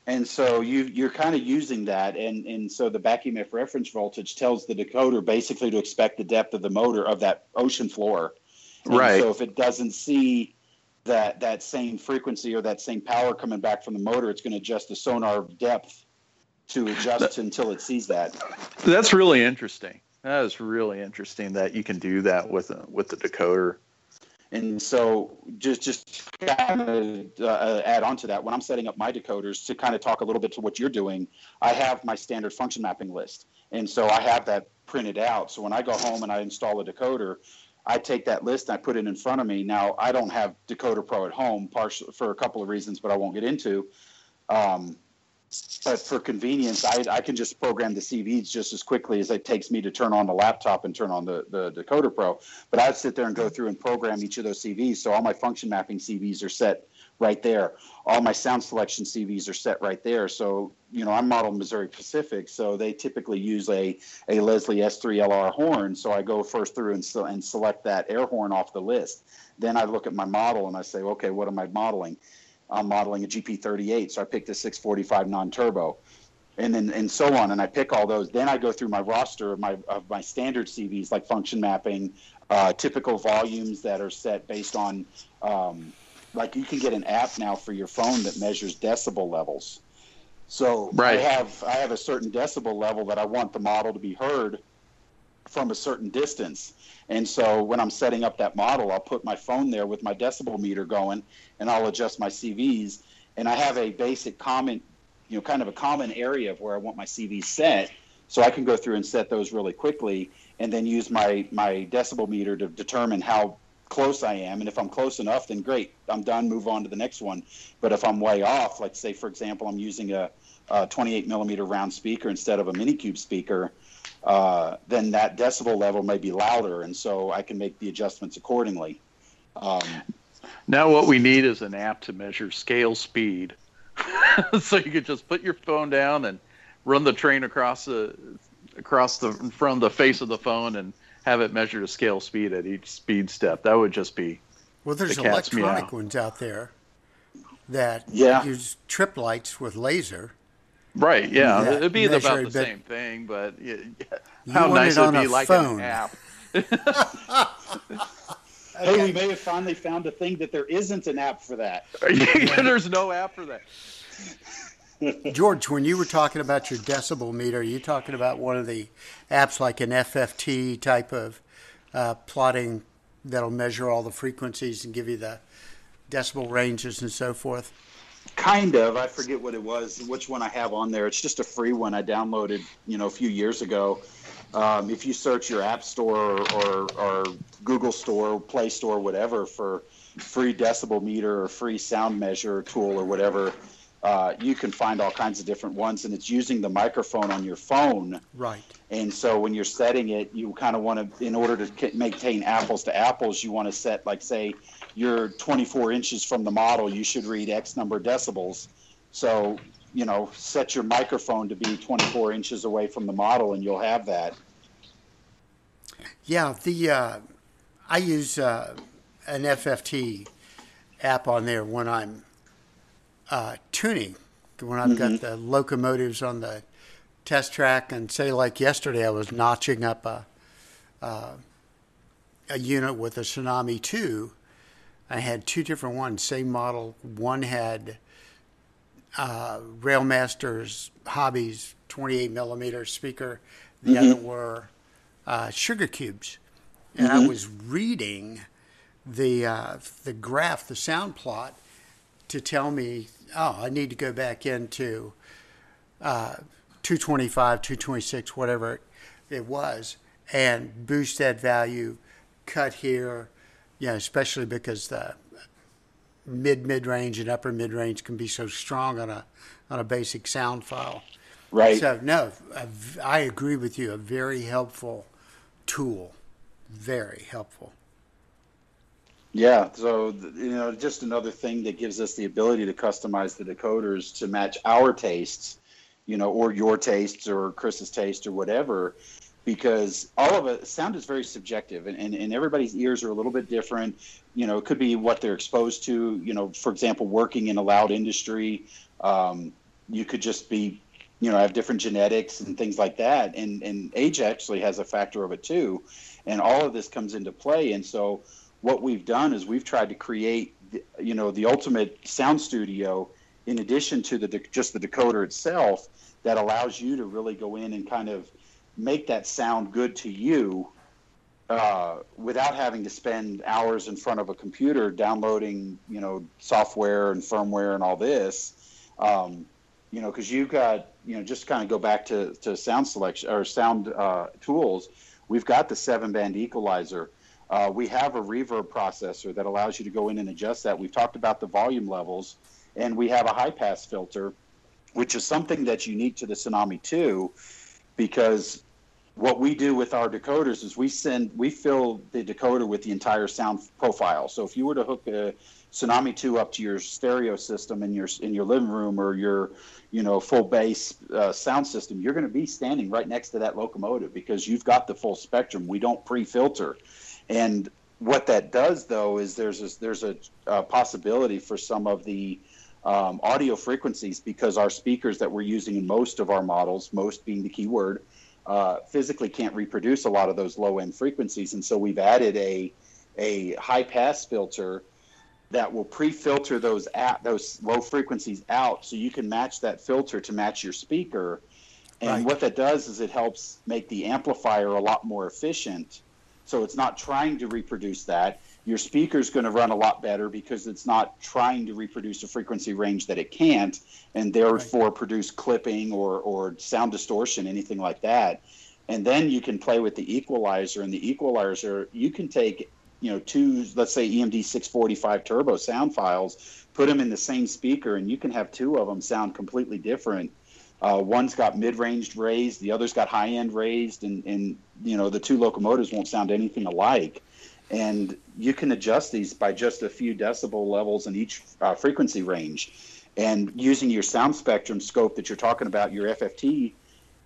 And so you you're kind of using that, and and so the back EMF reference voltage tells the decoder basically to expect the depth of the motor of that ocean floor. And right. So if it doesn't see that that same frequency or that same power coming back from the motor, it's going to adjust the sonar depth to adjust that, until it sees that. That's really interesting. That is really interesting that you can do that with a, with the decoder. And so just just kind of uh, add on to that, when I'm setting up my decoders to kind of talk a little bit to what you're doing, I have my standard function mapping list. And so I have that printed out. So when I go home and I install a decoder, I take that list and I put it in front of me. Now I don't have Decoder Pro at home, partially for a couple of reasons, but I won't get into. Um, but for convenience, I, I can just program the CVs just as quickly as it takes me to turn on the laptop and turn on the, the Decoder Pro. But I'd sit there and go through and program each of those CVs. So all my function mapping CVs are set right there. All my sound selection CVs are set right there. So, you know, I'm modeled Missouri Pacific, so they typically use a, a Leslie S3LR horn. So I go first through and, so, and select that air horn off the list. Then I look at my model and I say, okay, what am I modeling? I'm modeling a GP38, so I picked a 645 non-turbo, and then and so on. And I pick all those. Then I go through my roster of my of my standard CVs like function mapping, uh, typical volumes that are set based on. Um, like you can get an app now for your phone that measures decibel levels. So right. I have I have a certain decibel level that I want the model to be heard from a certain distance. And so when I'm setting up that model, I'll put my phone there with my decibel meter going and I'll adjust my CVs. And I have a basic common, you know, kind of a common area of where I want my CVs set. So I can go through and set those really quickly and then use my, my decibel meter to determine how close I am. And if I'm close enough, then great, I'm done, move on to the next one. But if I'm way off, like say, for example, I'm using a, a 28 millimeter round speaker instead of a Minikube speaker, uh, then that decibel level may be louder. And so I can make the adjustments accordingly. Um, now, what we need is an app to measure scale speed. so you could just put your phone down and run the train across the across the from the face of the phone and have it measure to scale speed at each speed step. That would just be well. There's the electronic meow. ones out there that Yeah. use trip lights with laser. right. Yeah, Yeah, it'd be about the same thing, but yeah, You how want nice it it'd on be a like phone. an app. Hey, we may have finally found a thing that there isn't an app for that. There's no app for that. George, when you were talking about your decibel meter, are you talking about one of the apps like an FFT type of uh, plotting that'll measure all the frequencies and give you the decibel ranges and so forth? Kind of. I forget what it was, which one I have on there. It's just a free one I downloaded, you know, a few years ago. Um, if you search your App Store or, or, or Google Store, Play Store, whatever, for free decibel meter or free sound measure tool or whatever, uh, you can find all kinds of different ones. And it's using the microphone on your phone. Right. And so when you're setting it, you kind of want to, in order to maintain apples to apples, you want to set, like, say, you're 24 inches from the model, you should read X number of decibels. So, you know, set your microphone to be 24 inches away from the model, and you'll have that. Yeah, the uh, I use uh, an FFT app on there when I'm uh, tuning. When I've got the locomotives on the test track, and say like yesterday, I was notching up a uh, a unit with a Tsunami Two. I had two different ones, same model. One had uh, Railmasters Hobbies 28 millimeter speaker. The other were uh, sugar cubes, and I was reading the uh, the graph, the sound plot, to tell me, oh, I need to go back into uh, 225, 226, whatever it, was, and boost that value, cut here, you know, especially because the mid mid range and upper mid range can be so strong on a on a basic sound file. Right. So no, I agree with you. A very helpful tool, very helpful. Yeah. So, you know, just another thing that gives us the ability to customize the decoders to match our tastes, you know, or your tastes or Chris's taste or whatever, because all of it, sound is very subjective and, and, and everybody's ears are a little bit different. You know, it could be what they're exposed to. You know, for example, working in a loud industry, um, you could just be, you know, have different genetics and things like that. And, and age actually has a factor of it too. And all of this comes into play. And so, what we've done is we've tried to create, the- you know, the ultimate sound studio in addition to the just the decoder itself that allows you to really go in and kind of make that sound good to you uh, without having to spend hours in front of a computer downloading, you know, software and firmware and all this. Um, you know, because you've got, you know, just kind of go back to, to sound selection or sound uh, tools. We've got the seven band equalizer. Uh, we have a reverb processor that allows you to go in and adjust that. We've talked about the volume levels, and we have a high pass filter, which is something that's unique to the Tsunami 2 because what we do with our decoders is we send we fill the decoder with the entire sound profile. So if you were to hook a Tsunami 2 up to your stereo system in your in your living room or your you know full bass uh, sound system, you're going to be standing right next to that locomotive because you've got the full spectrum. We don't pre-filter, and what that does though is there's a, there's a, a possibility for some of the um, audio frequencies because our speakers that we're using in most of our models, most being the key word, uh, physically can't reproduce a lot of those low end frequencies, and so we've added a a high pass filter that will pre-filter those at those low frequencies out, so you can match that filter to match your speaker. And Right. what that does is it helps make the amplifier a lot more efficient. So it's not trying to reproduce that. Your speaker's going to run a lot better because it's not trying to reproduce a frequency range that it can't, and therefore produce clipping or, or sound distortion, anything like that. And then you can play with the equalizer, and the equalizer, you can take you know two let's say EMD 645 turbo sound files, put them in the same speaker, and you can have two of them sound completely different. Uh, one's got mid-range raised, the other's got high-end raised, and and you know the two locomotives won't sound anything alike. And you can adjust these by just a few decibel levels in each uh, frequency range. And using your sound spectrum scope that you're talking about, your FFT,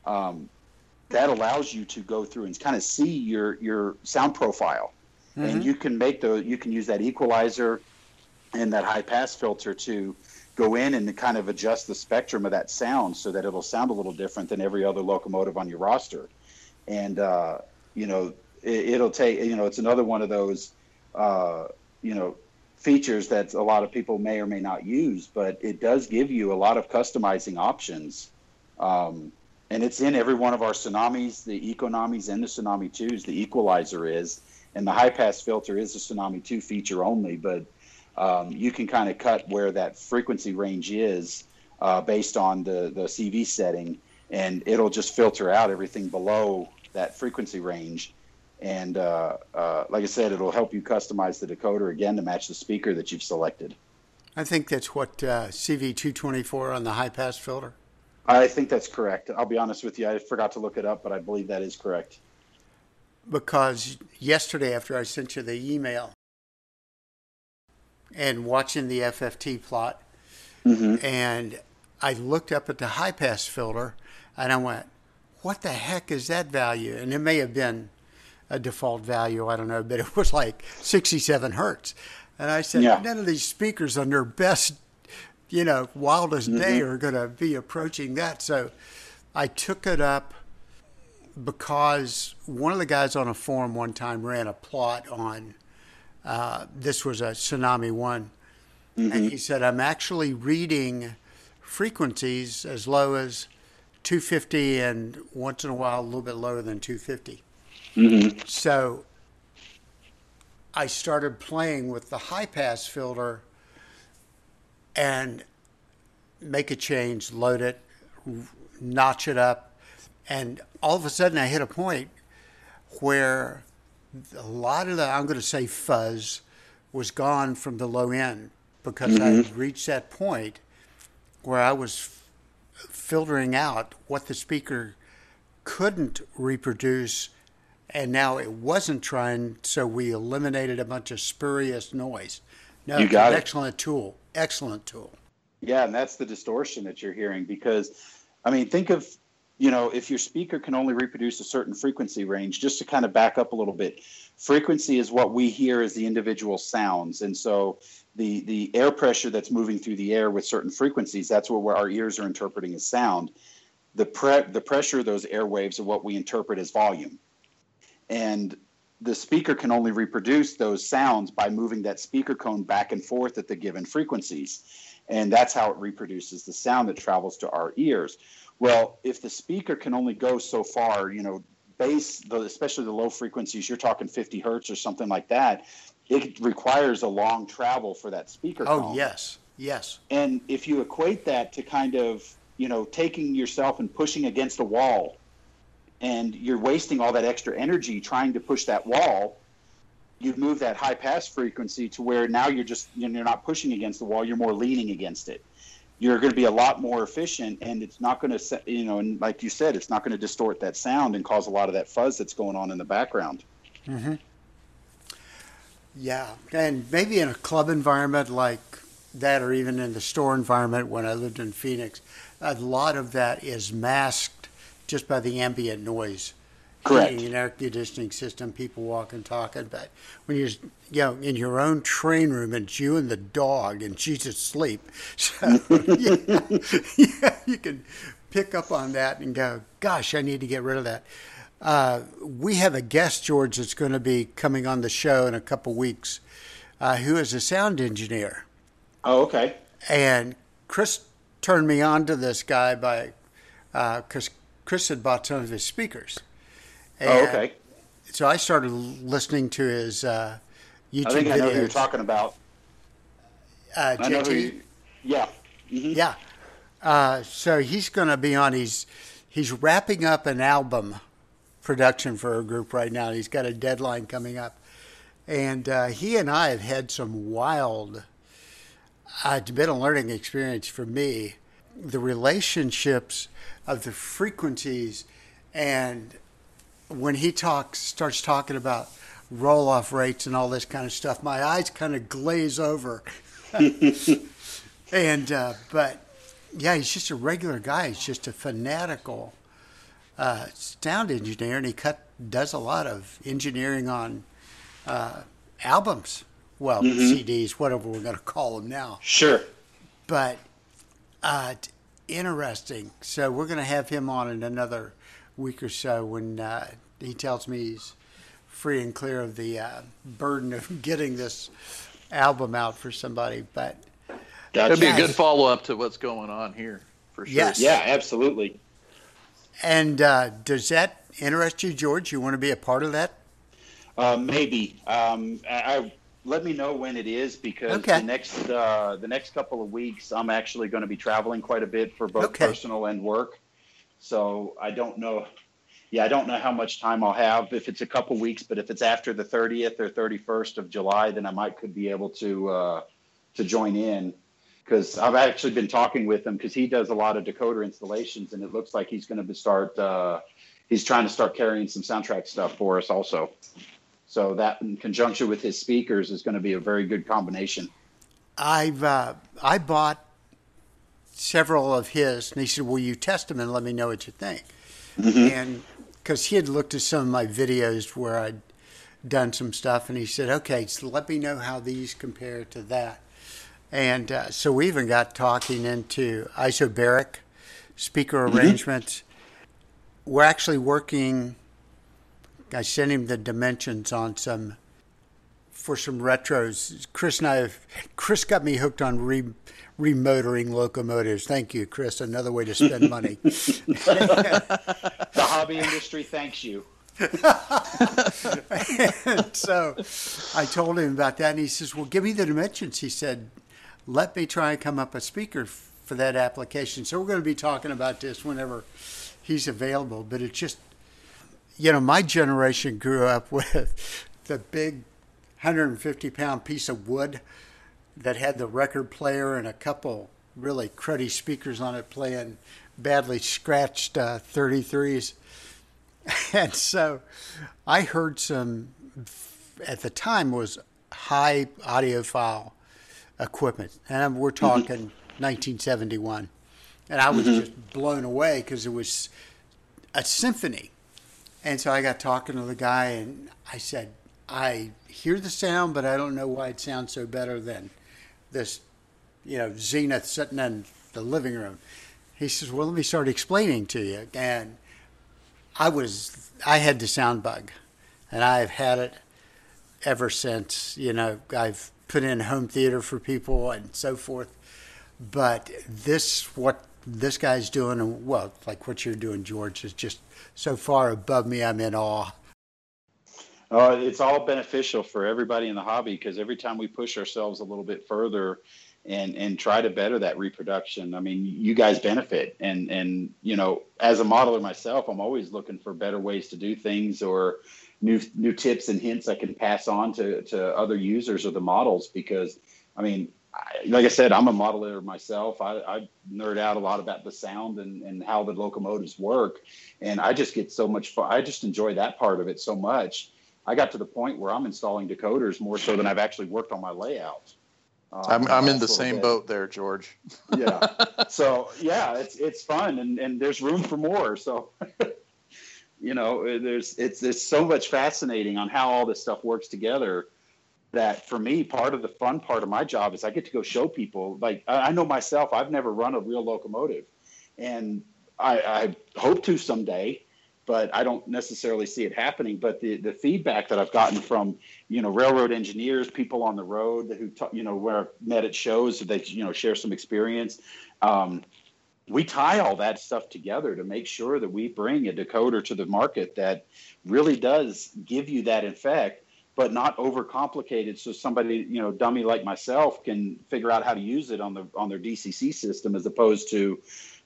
um, that allows you to go through and kind of see your your sound profile, mm-hmm. and you can make the you can use that equalizer and that high pass filter to go in and kind of adjust the spectrum of that sound so that it'll sound a little different than every other locomotive on your roster. And uh, you know, it, will take you know, it's another one of those uh, you know features that a lot of people may or may not use, but it does give you a lot of customizing options. Um, and it's in every one of our tsunamis, the Econamis and the tsunami twos. The equalizer is, and the high pass filter is a tsunami two feature only, but um, you can kind of cut where that frequency range is uh, based on the the CV setting, and it'll just filter out everything below that frequency range. And uh, uh, like I said, it'll help you customize the decoder again to match the speaker that you've selected. I think that's what uh, CV224 on the high pass filter. I think that's correct. I'll be honest with you, I forgot to look it up, but I believe that is correct. Because yesterday, after I sent you the email and watching the FFT plot, mm-hmm. and I looked up at the high pass filter and I went, what the heck is that value? And it may have been a default value, I don't know, but it was like 67 hertz. And I said, yeah. none of these speakers on their best you know, wildest mm-hmm. day are going to be approaching that. So I took it up because one of the guys on a forum one time ran a plot on uh, this was a tsunami one, mm-hmm. and he said I'm actually reading frequencies as low as 250 and once in a while a little bit lower than 250. Mm-hmm. So I started playing with the high pass filter and make a change, load it, notch it up, and all of a sudden I hit a point where a lot of the I'm going to say fuzz was gone from the low end because mm-hmm. I had reached that point where I was f- filtering out what the speaker couldn't reproduce and now it wasn't trying so we eliminated a bunch of spurious noise. No, you got an it. excellent tool excellent tool. Yeah, and that's the distortion that you're hearing because, I mean, think of, you know, if your speaker can only reproduce a certain frequency range, just to kind of back up a little bit, frequency is what we hear as the individual sounds. And so the, the air pressure that's moving through the air with certain frequencies, that's what our ears are interpreting as sound. The, pre- the pressure of those airwaves are what we interpret as volume. And the speaker can only reproduce those sounds by moving that speaker cone back and forth at the given frequencies. And that's how it reproduces the sound that travels to our ears. Well, if the speaker can only go so far, you know, bass, especially the low frequencies, you're talking 50 hertz or something like that, it requires a long travel for that speaker. Oh, cone. yes, yes. And if you equate that to kind of, you know, taking yourself and pushing against a wall and you're wasting all that extra energy trying to push that wall you move that high pass frequency to where now you're just you're not pushing against the wall you're more leaning against it you're going to be a lot more efficient and it's not going to you know and like you said it's not going to distort that sound and cause a lot of that fuzz that's going on in the background mm-hmm. yeah and maybe in a club environment like that or even in the store environment when i lived in phoenix a lot of that is masked just by the ambient noise. Correct. Heating and air conditioning system, people walking, talking. But when you're, you know, in your own train room and it's you and the dog and she's asleep, so yeah, yeah, you can pick up on that and go, "Gosh, I need to get rid of that." Uh, we have a guest, George, that's going to be coming on the show in a couple weeks, uh, who is a sound engineer. Oh, okay. And Chris turned me on to this guy by because uh, Chris had bought some of his speakers. Oh, and oh, okay. So I started listening to his uh, YouTube I think videos. I know who you're talking about. Uh, JT. yeah. Mm-hmm. Yeah. Uh, so he's going to be on. He's he's wrapping up an album production for a group right now. He's got a deadline coming up, And uh, he and I have had some wild, uh, it's been a learning experience for me. The relationships of the frequencies, and when he talks, starts talking about roll off rates and all this kind of stuff, my eyes kind of glaze over. and, uh, but yeah, he's just a regular guy. He's just a fanatical uh, sound engineer, and he cut does a lot of engineering on uh, albums. Well, mm-hmm. CDs, whatever we're going to call them now. Sure. But uh, interesting. So we're going to have him on in another week or so when uh, he tells me he's free and clear of the uh, burden of getting this album out for somebody. But Gotcha. That'd be a good follow up to what's going on here, for sure. Yes. Yeah, absolutely. And uh, does that interest you, George? You want to be a part of that? Uh, maybe. Um, I, I, let me know when it is because okay. the next uh, the next couple of weeks I'm actually going to be traveling quite a bit for both okay. personal and work. So I don't know. Yeah, I don't know how much time I'll have if it's a couple weeks, but if it's after the 30th or 31st of July, then I might could be able to uh, to join in because I've actually been talking with him because he does a lot of decoder installations, and it looks like he's going to start. Uh, he's trying to start carrying some SoundTraxx stuff for us also. So that, in conjunction with his speakers, is going to be a very good combination. I've uh, I bought several of his, and he said, "Will you test them and let me know what you think?" Mm-hmm. And because he had looked at some of my videos where I'd done some stuff, and he said, "Okay, so let me know how these compare to that." And uh, so we even got talking into isobaric speaker mm-hmm. arrangements. We're actually working, I sent him the dimensions on some, for some retros. Chris and I, have, Chris got me hooked on re, remotoring locomotives. Thank you, Chris. Another way to spend money. the hobby industry thanks you. and so I told him about that, and he says, "Well, give me the dimensions." He said, let me try and come up a speaker for that application. So we're going to be talking about this whenever he's available. But it's just, you know, my generation grew up with the big 150 pound piece of wood that had the record player and a couple really cruddy speakers on it playing badly scratched uh, 33s. And so I heard some, at the time, was high audiophile equipment. And we're mm-hmm. talking mm-hmm. 1971. And I was mm-hmm. just blown away because it was a symphony. And so I got talking to the guy and I said, I hear the sound, but I don't know why it sounds so better than this, you know, Zenith sitting in the living room. He says, Well, let me start explaining to you. And I was, I had the sound bug, and I've had it ever since. You know, I've put in home theater for people and so forth. But this, what this guy's doing, well, like what you're doing, George, is just so far above me. I'm in awe. Uh, it's all beneficial for everybody in the hobby because every time we push ourselves a little bit further and and try to better that reproduction, I mean, you guys benefit. And and you know, as a modeler myself, I'm always looking for better ways to do things or new new tips and hints I can pass on to to other users of the models because I mean I, like I said I'm a modeler myself. I, I nerd out a lot about the sound and, and how the locomotives work. And I just get so much fun I just enjoy that part of it so much I got to the point where I'm installing decoders more so than I've actually worked on my layout um, I'm, I'm in the same bit. boat there, George. yeah. So yeah, it's it's fun and, and there's room for more. So you know there's it's there's so much fascinating on how all this stuff works together that for me part of the fun part of my job is i get to go show people like i know myself i've never run a real locomotive and i, I hope to someday but i don't necessarily see it happening. But the, the feedback that i've gotten from you know railroad engineers people on the road who you know where i've met at shows they you know share some experience um, we tie all that stuff together to make sure that we bring a decoder to the market that really does give you that effect but not overcomplicated so somebody you know dummy like myself can figure out how to use it on the on their dcc system as opposed to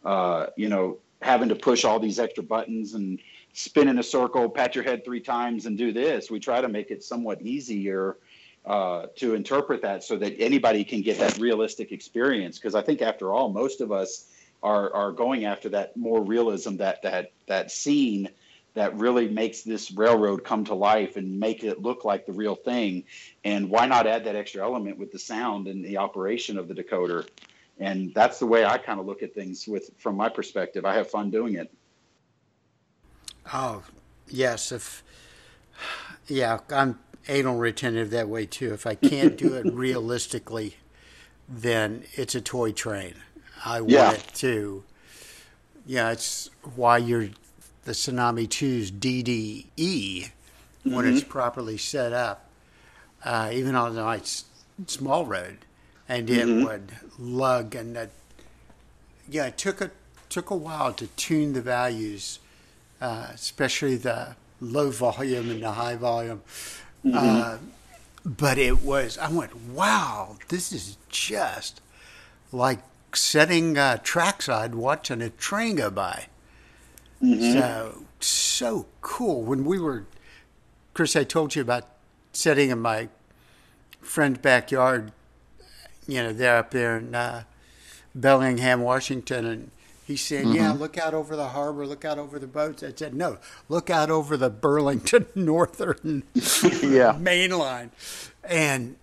uh, you know having to push all these extra buttons and spin in a circle, pat your head three times, and do this. We try to make it somewhat easier uh, to interpret that so that anybody can get that realistic experience. Because I think, after all, most of us are are going after that more realism, that that that scene that really makes this railroad come to life and make it look like the real thing. And why not add that extra element with the sound and the operation of the decoder? And that's the way I kind of look at things with from my perspective. I have fun doing it. Oh, yes. If yeah, I'm anal retentive that way too. If I can't do it realistically, then it's a toy train. I want Yeah. it to. Yeah, it's why you're the Tsunami 2's DDE when it's properly set up, uh, even on a nice small road, and it would lug and that. Yeah, it took a took a while to tune the values, uh, especially the low volume and the high volume. Uh, but it was. I went, wow, this is just like setting uh, trackside watching a train go by. So so cool. When we were, Chris, I told you about sitting in my friend's backyard. You know, there up there in uh, Bellingham, Washington, and he said, "Yeah, look out over the harbor, look out over the boats." I said, "No, look out over the Burlington Northern Yeah. main line," and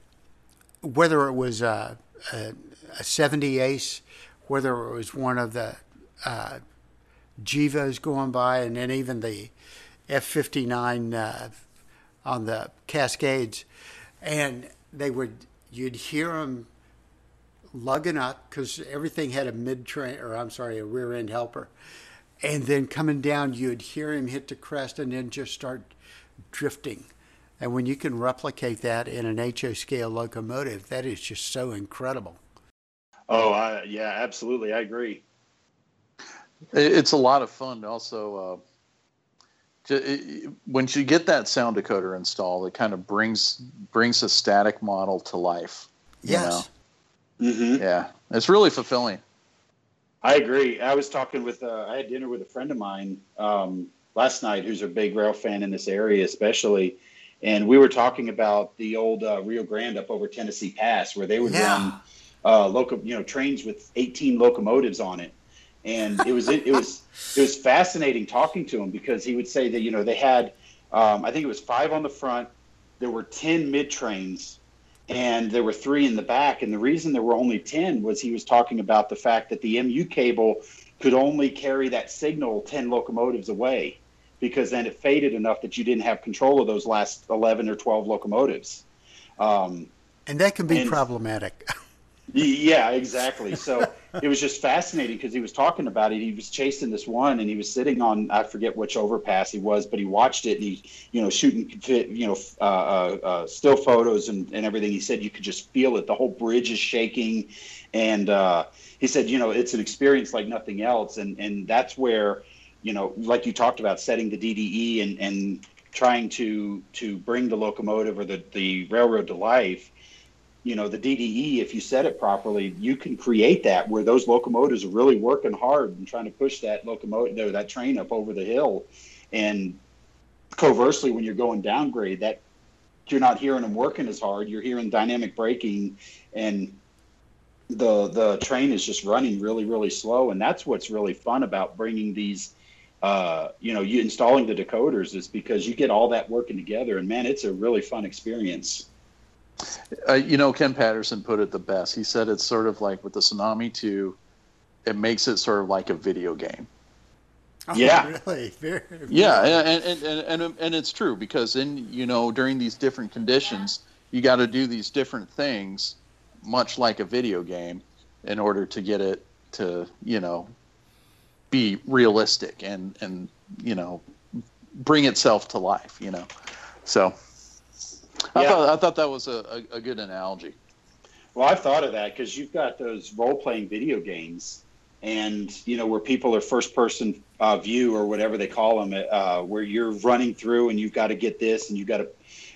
whether it was a, a, a 70 Ace, whether it was one of the uh, GEVOs going by, and then even the F 59 uh, on the Cascades, and they would, you'd hear them lugging up because everything had a mid train, or I'm sorry, a rear end helper. And then coming down, you'd hear him hit the crest and then just start drifting. And when you can replicate that in an HO scale locomotive, that is just so incredible. Oh, I, yeah, absolutely. I agree. It's a lot of fun. Also, uh, ju- it- once you get that sound decoder installed, it kind of brings brings a static model to life. you Yes. Hmm Yeah, it's really fulfilling. I agree. I was talking with, uh, I had dinner with a friend of mine um, last night who's a big rail fan in this area, especially. And we were talking about the old uh, Rio Grande up over Tennessee Pass, where they would Yeah. run uh, loco, you know, trains with 18 locomotives on it. And it was it, was it was fascinating talking to him because he would say that you know they had, um, I think it was five on the front, there were 10 mid trains, and there were three in the back. And the reason there were only 10 was he was talking about the fact that the MU cable could only carry that signal 10 locomotives away because then it faded enough that you didn't have control of those last 11 or 12 locomotives. Um, And that can be And- problematic. Yeah, exactly. So it was just fascinating because he was talking about it. He was chasing this one, and he was sitting on I forget which overpass he was, but he watched it and he, you know, shooting you know uh, uh, uh, still photos and, and everything. He said you could just feel it. The whole bridge is shaking, and uh, he said, you know, it's an experience like nothing else, and and that's where, you know, like you talked about setting the DDE and and trying to to bring the locomotive or the the railroad to life you know the DDE if you set it properly you can create that where those locomotives are really working hard and trying to push that locomotive that train up over the hill. And conversely when you're going downgrade that you're not hearing them working as hard. You're hearing dynamic braking and the the train is just running really really slow. And that's what's really fun about bringing these uh, you know you installing the decoders is because you get all that working together. And man it's a really fun experience Uh, you know, Ken Patterson put it the best. He said it's sort of like with the Tsunami 2, it makes it sort of like a video game. Oh, Yeah. really? Very, very Yeah, and and, and, and and it's true because in you know during these different conditions, you got to do these different things, much like a video game, in order to get it to you know be realistic and and you know bring itself to life. You know, so I Yeah. thought I thought that was a, a, a good analogy. Well, I've thought of that because you've got those role playing video games, and you know where people are first person uh, view or whatever they call them, uh, where you're running through and you've got to get this and you've got to,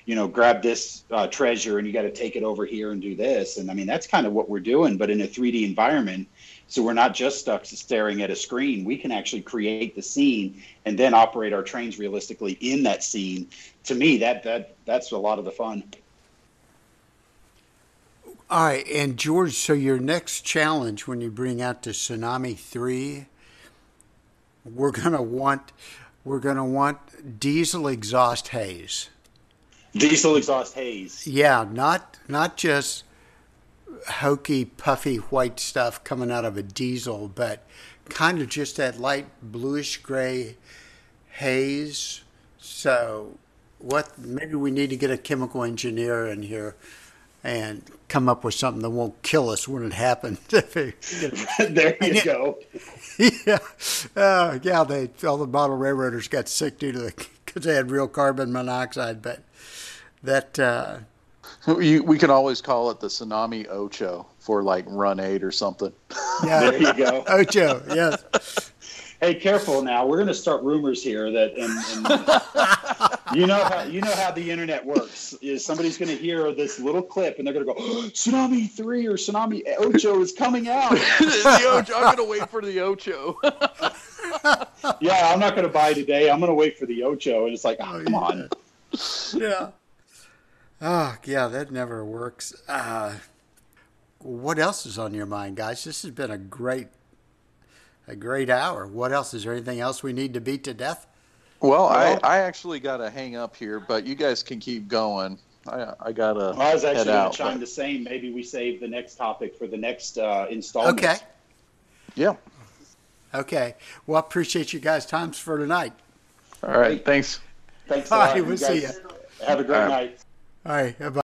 you know, grab this uh, treasure and you got to take it over here and do this. And I mean that's kind of what we're doing, but in a 3D environment, So we're not just stuck staring at a screen. We can actually create the scene and then operate our trains realistically in that scene. To me, that that that's a lot of the fun. All right, and George, so your next challenge when you bring out the Tsunami 3, we're going to want we're to want diesel exhaust haze. Diesel exhaust haze. Yeah, not not just hokey, puffy white stuff coming out of a diesel, but kind of just that light bluish gray haze. So, what maybe we need to get a chemical engineer in here and come up with something that won't kill us when it happens. there you go. yeah, uh, yeah. They all the model railroaders got sick due to the because they had real carbon monoxide, but that. Uh, we, we can always call it the tsunami ocho for like run eight or something. Yeah, there you go. Ocho, yes. Hey, careful now. We're going to start rumors here that, and, and you know how you know how the internet works. Is somebody's going to hear this little clip and they're going to go, oh, "Tsunami three or Tsunami Ocho is coming out." the Ocho. I'm going to wait for the Ocho. yeah, I'm not going to buy today. I'm going to wait for the Ocho, and it's like, ah, oh, come on. Yeah. Oh, yeah, that never works. Uh, what else is on your mind, guys? This has been a great a great hour. What else? Is there anything else we need to beat to death? Well, well I, I actually got to hang up here, but you guys can keep going. I, I got to. Well, I was actually going to chime the same. Maybe we save the next topic for the next uh, installment. Okay. Yeah. Okay. Well, I appreciate you guys' times for tonight. All right. Thanks. Thanks a lot. We'll see you. Have a great night. Bye.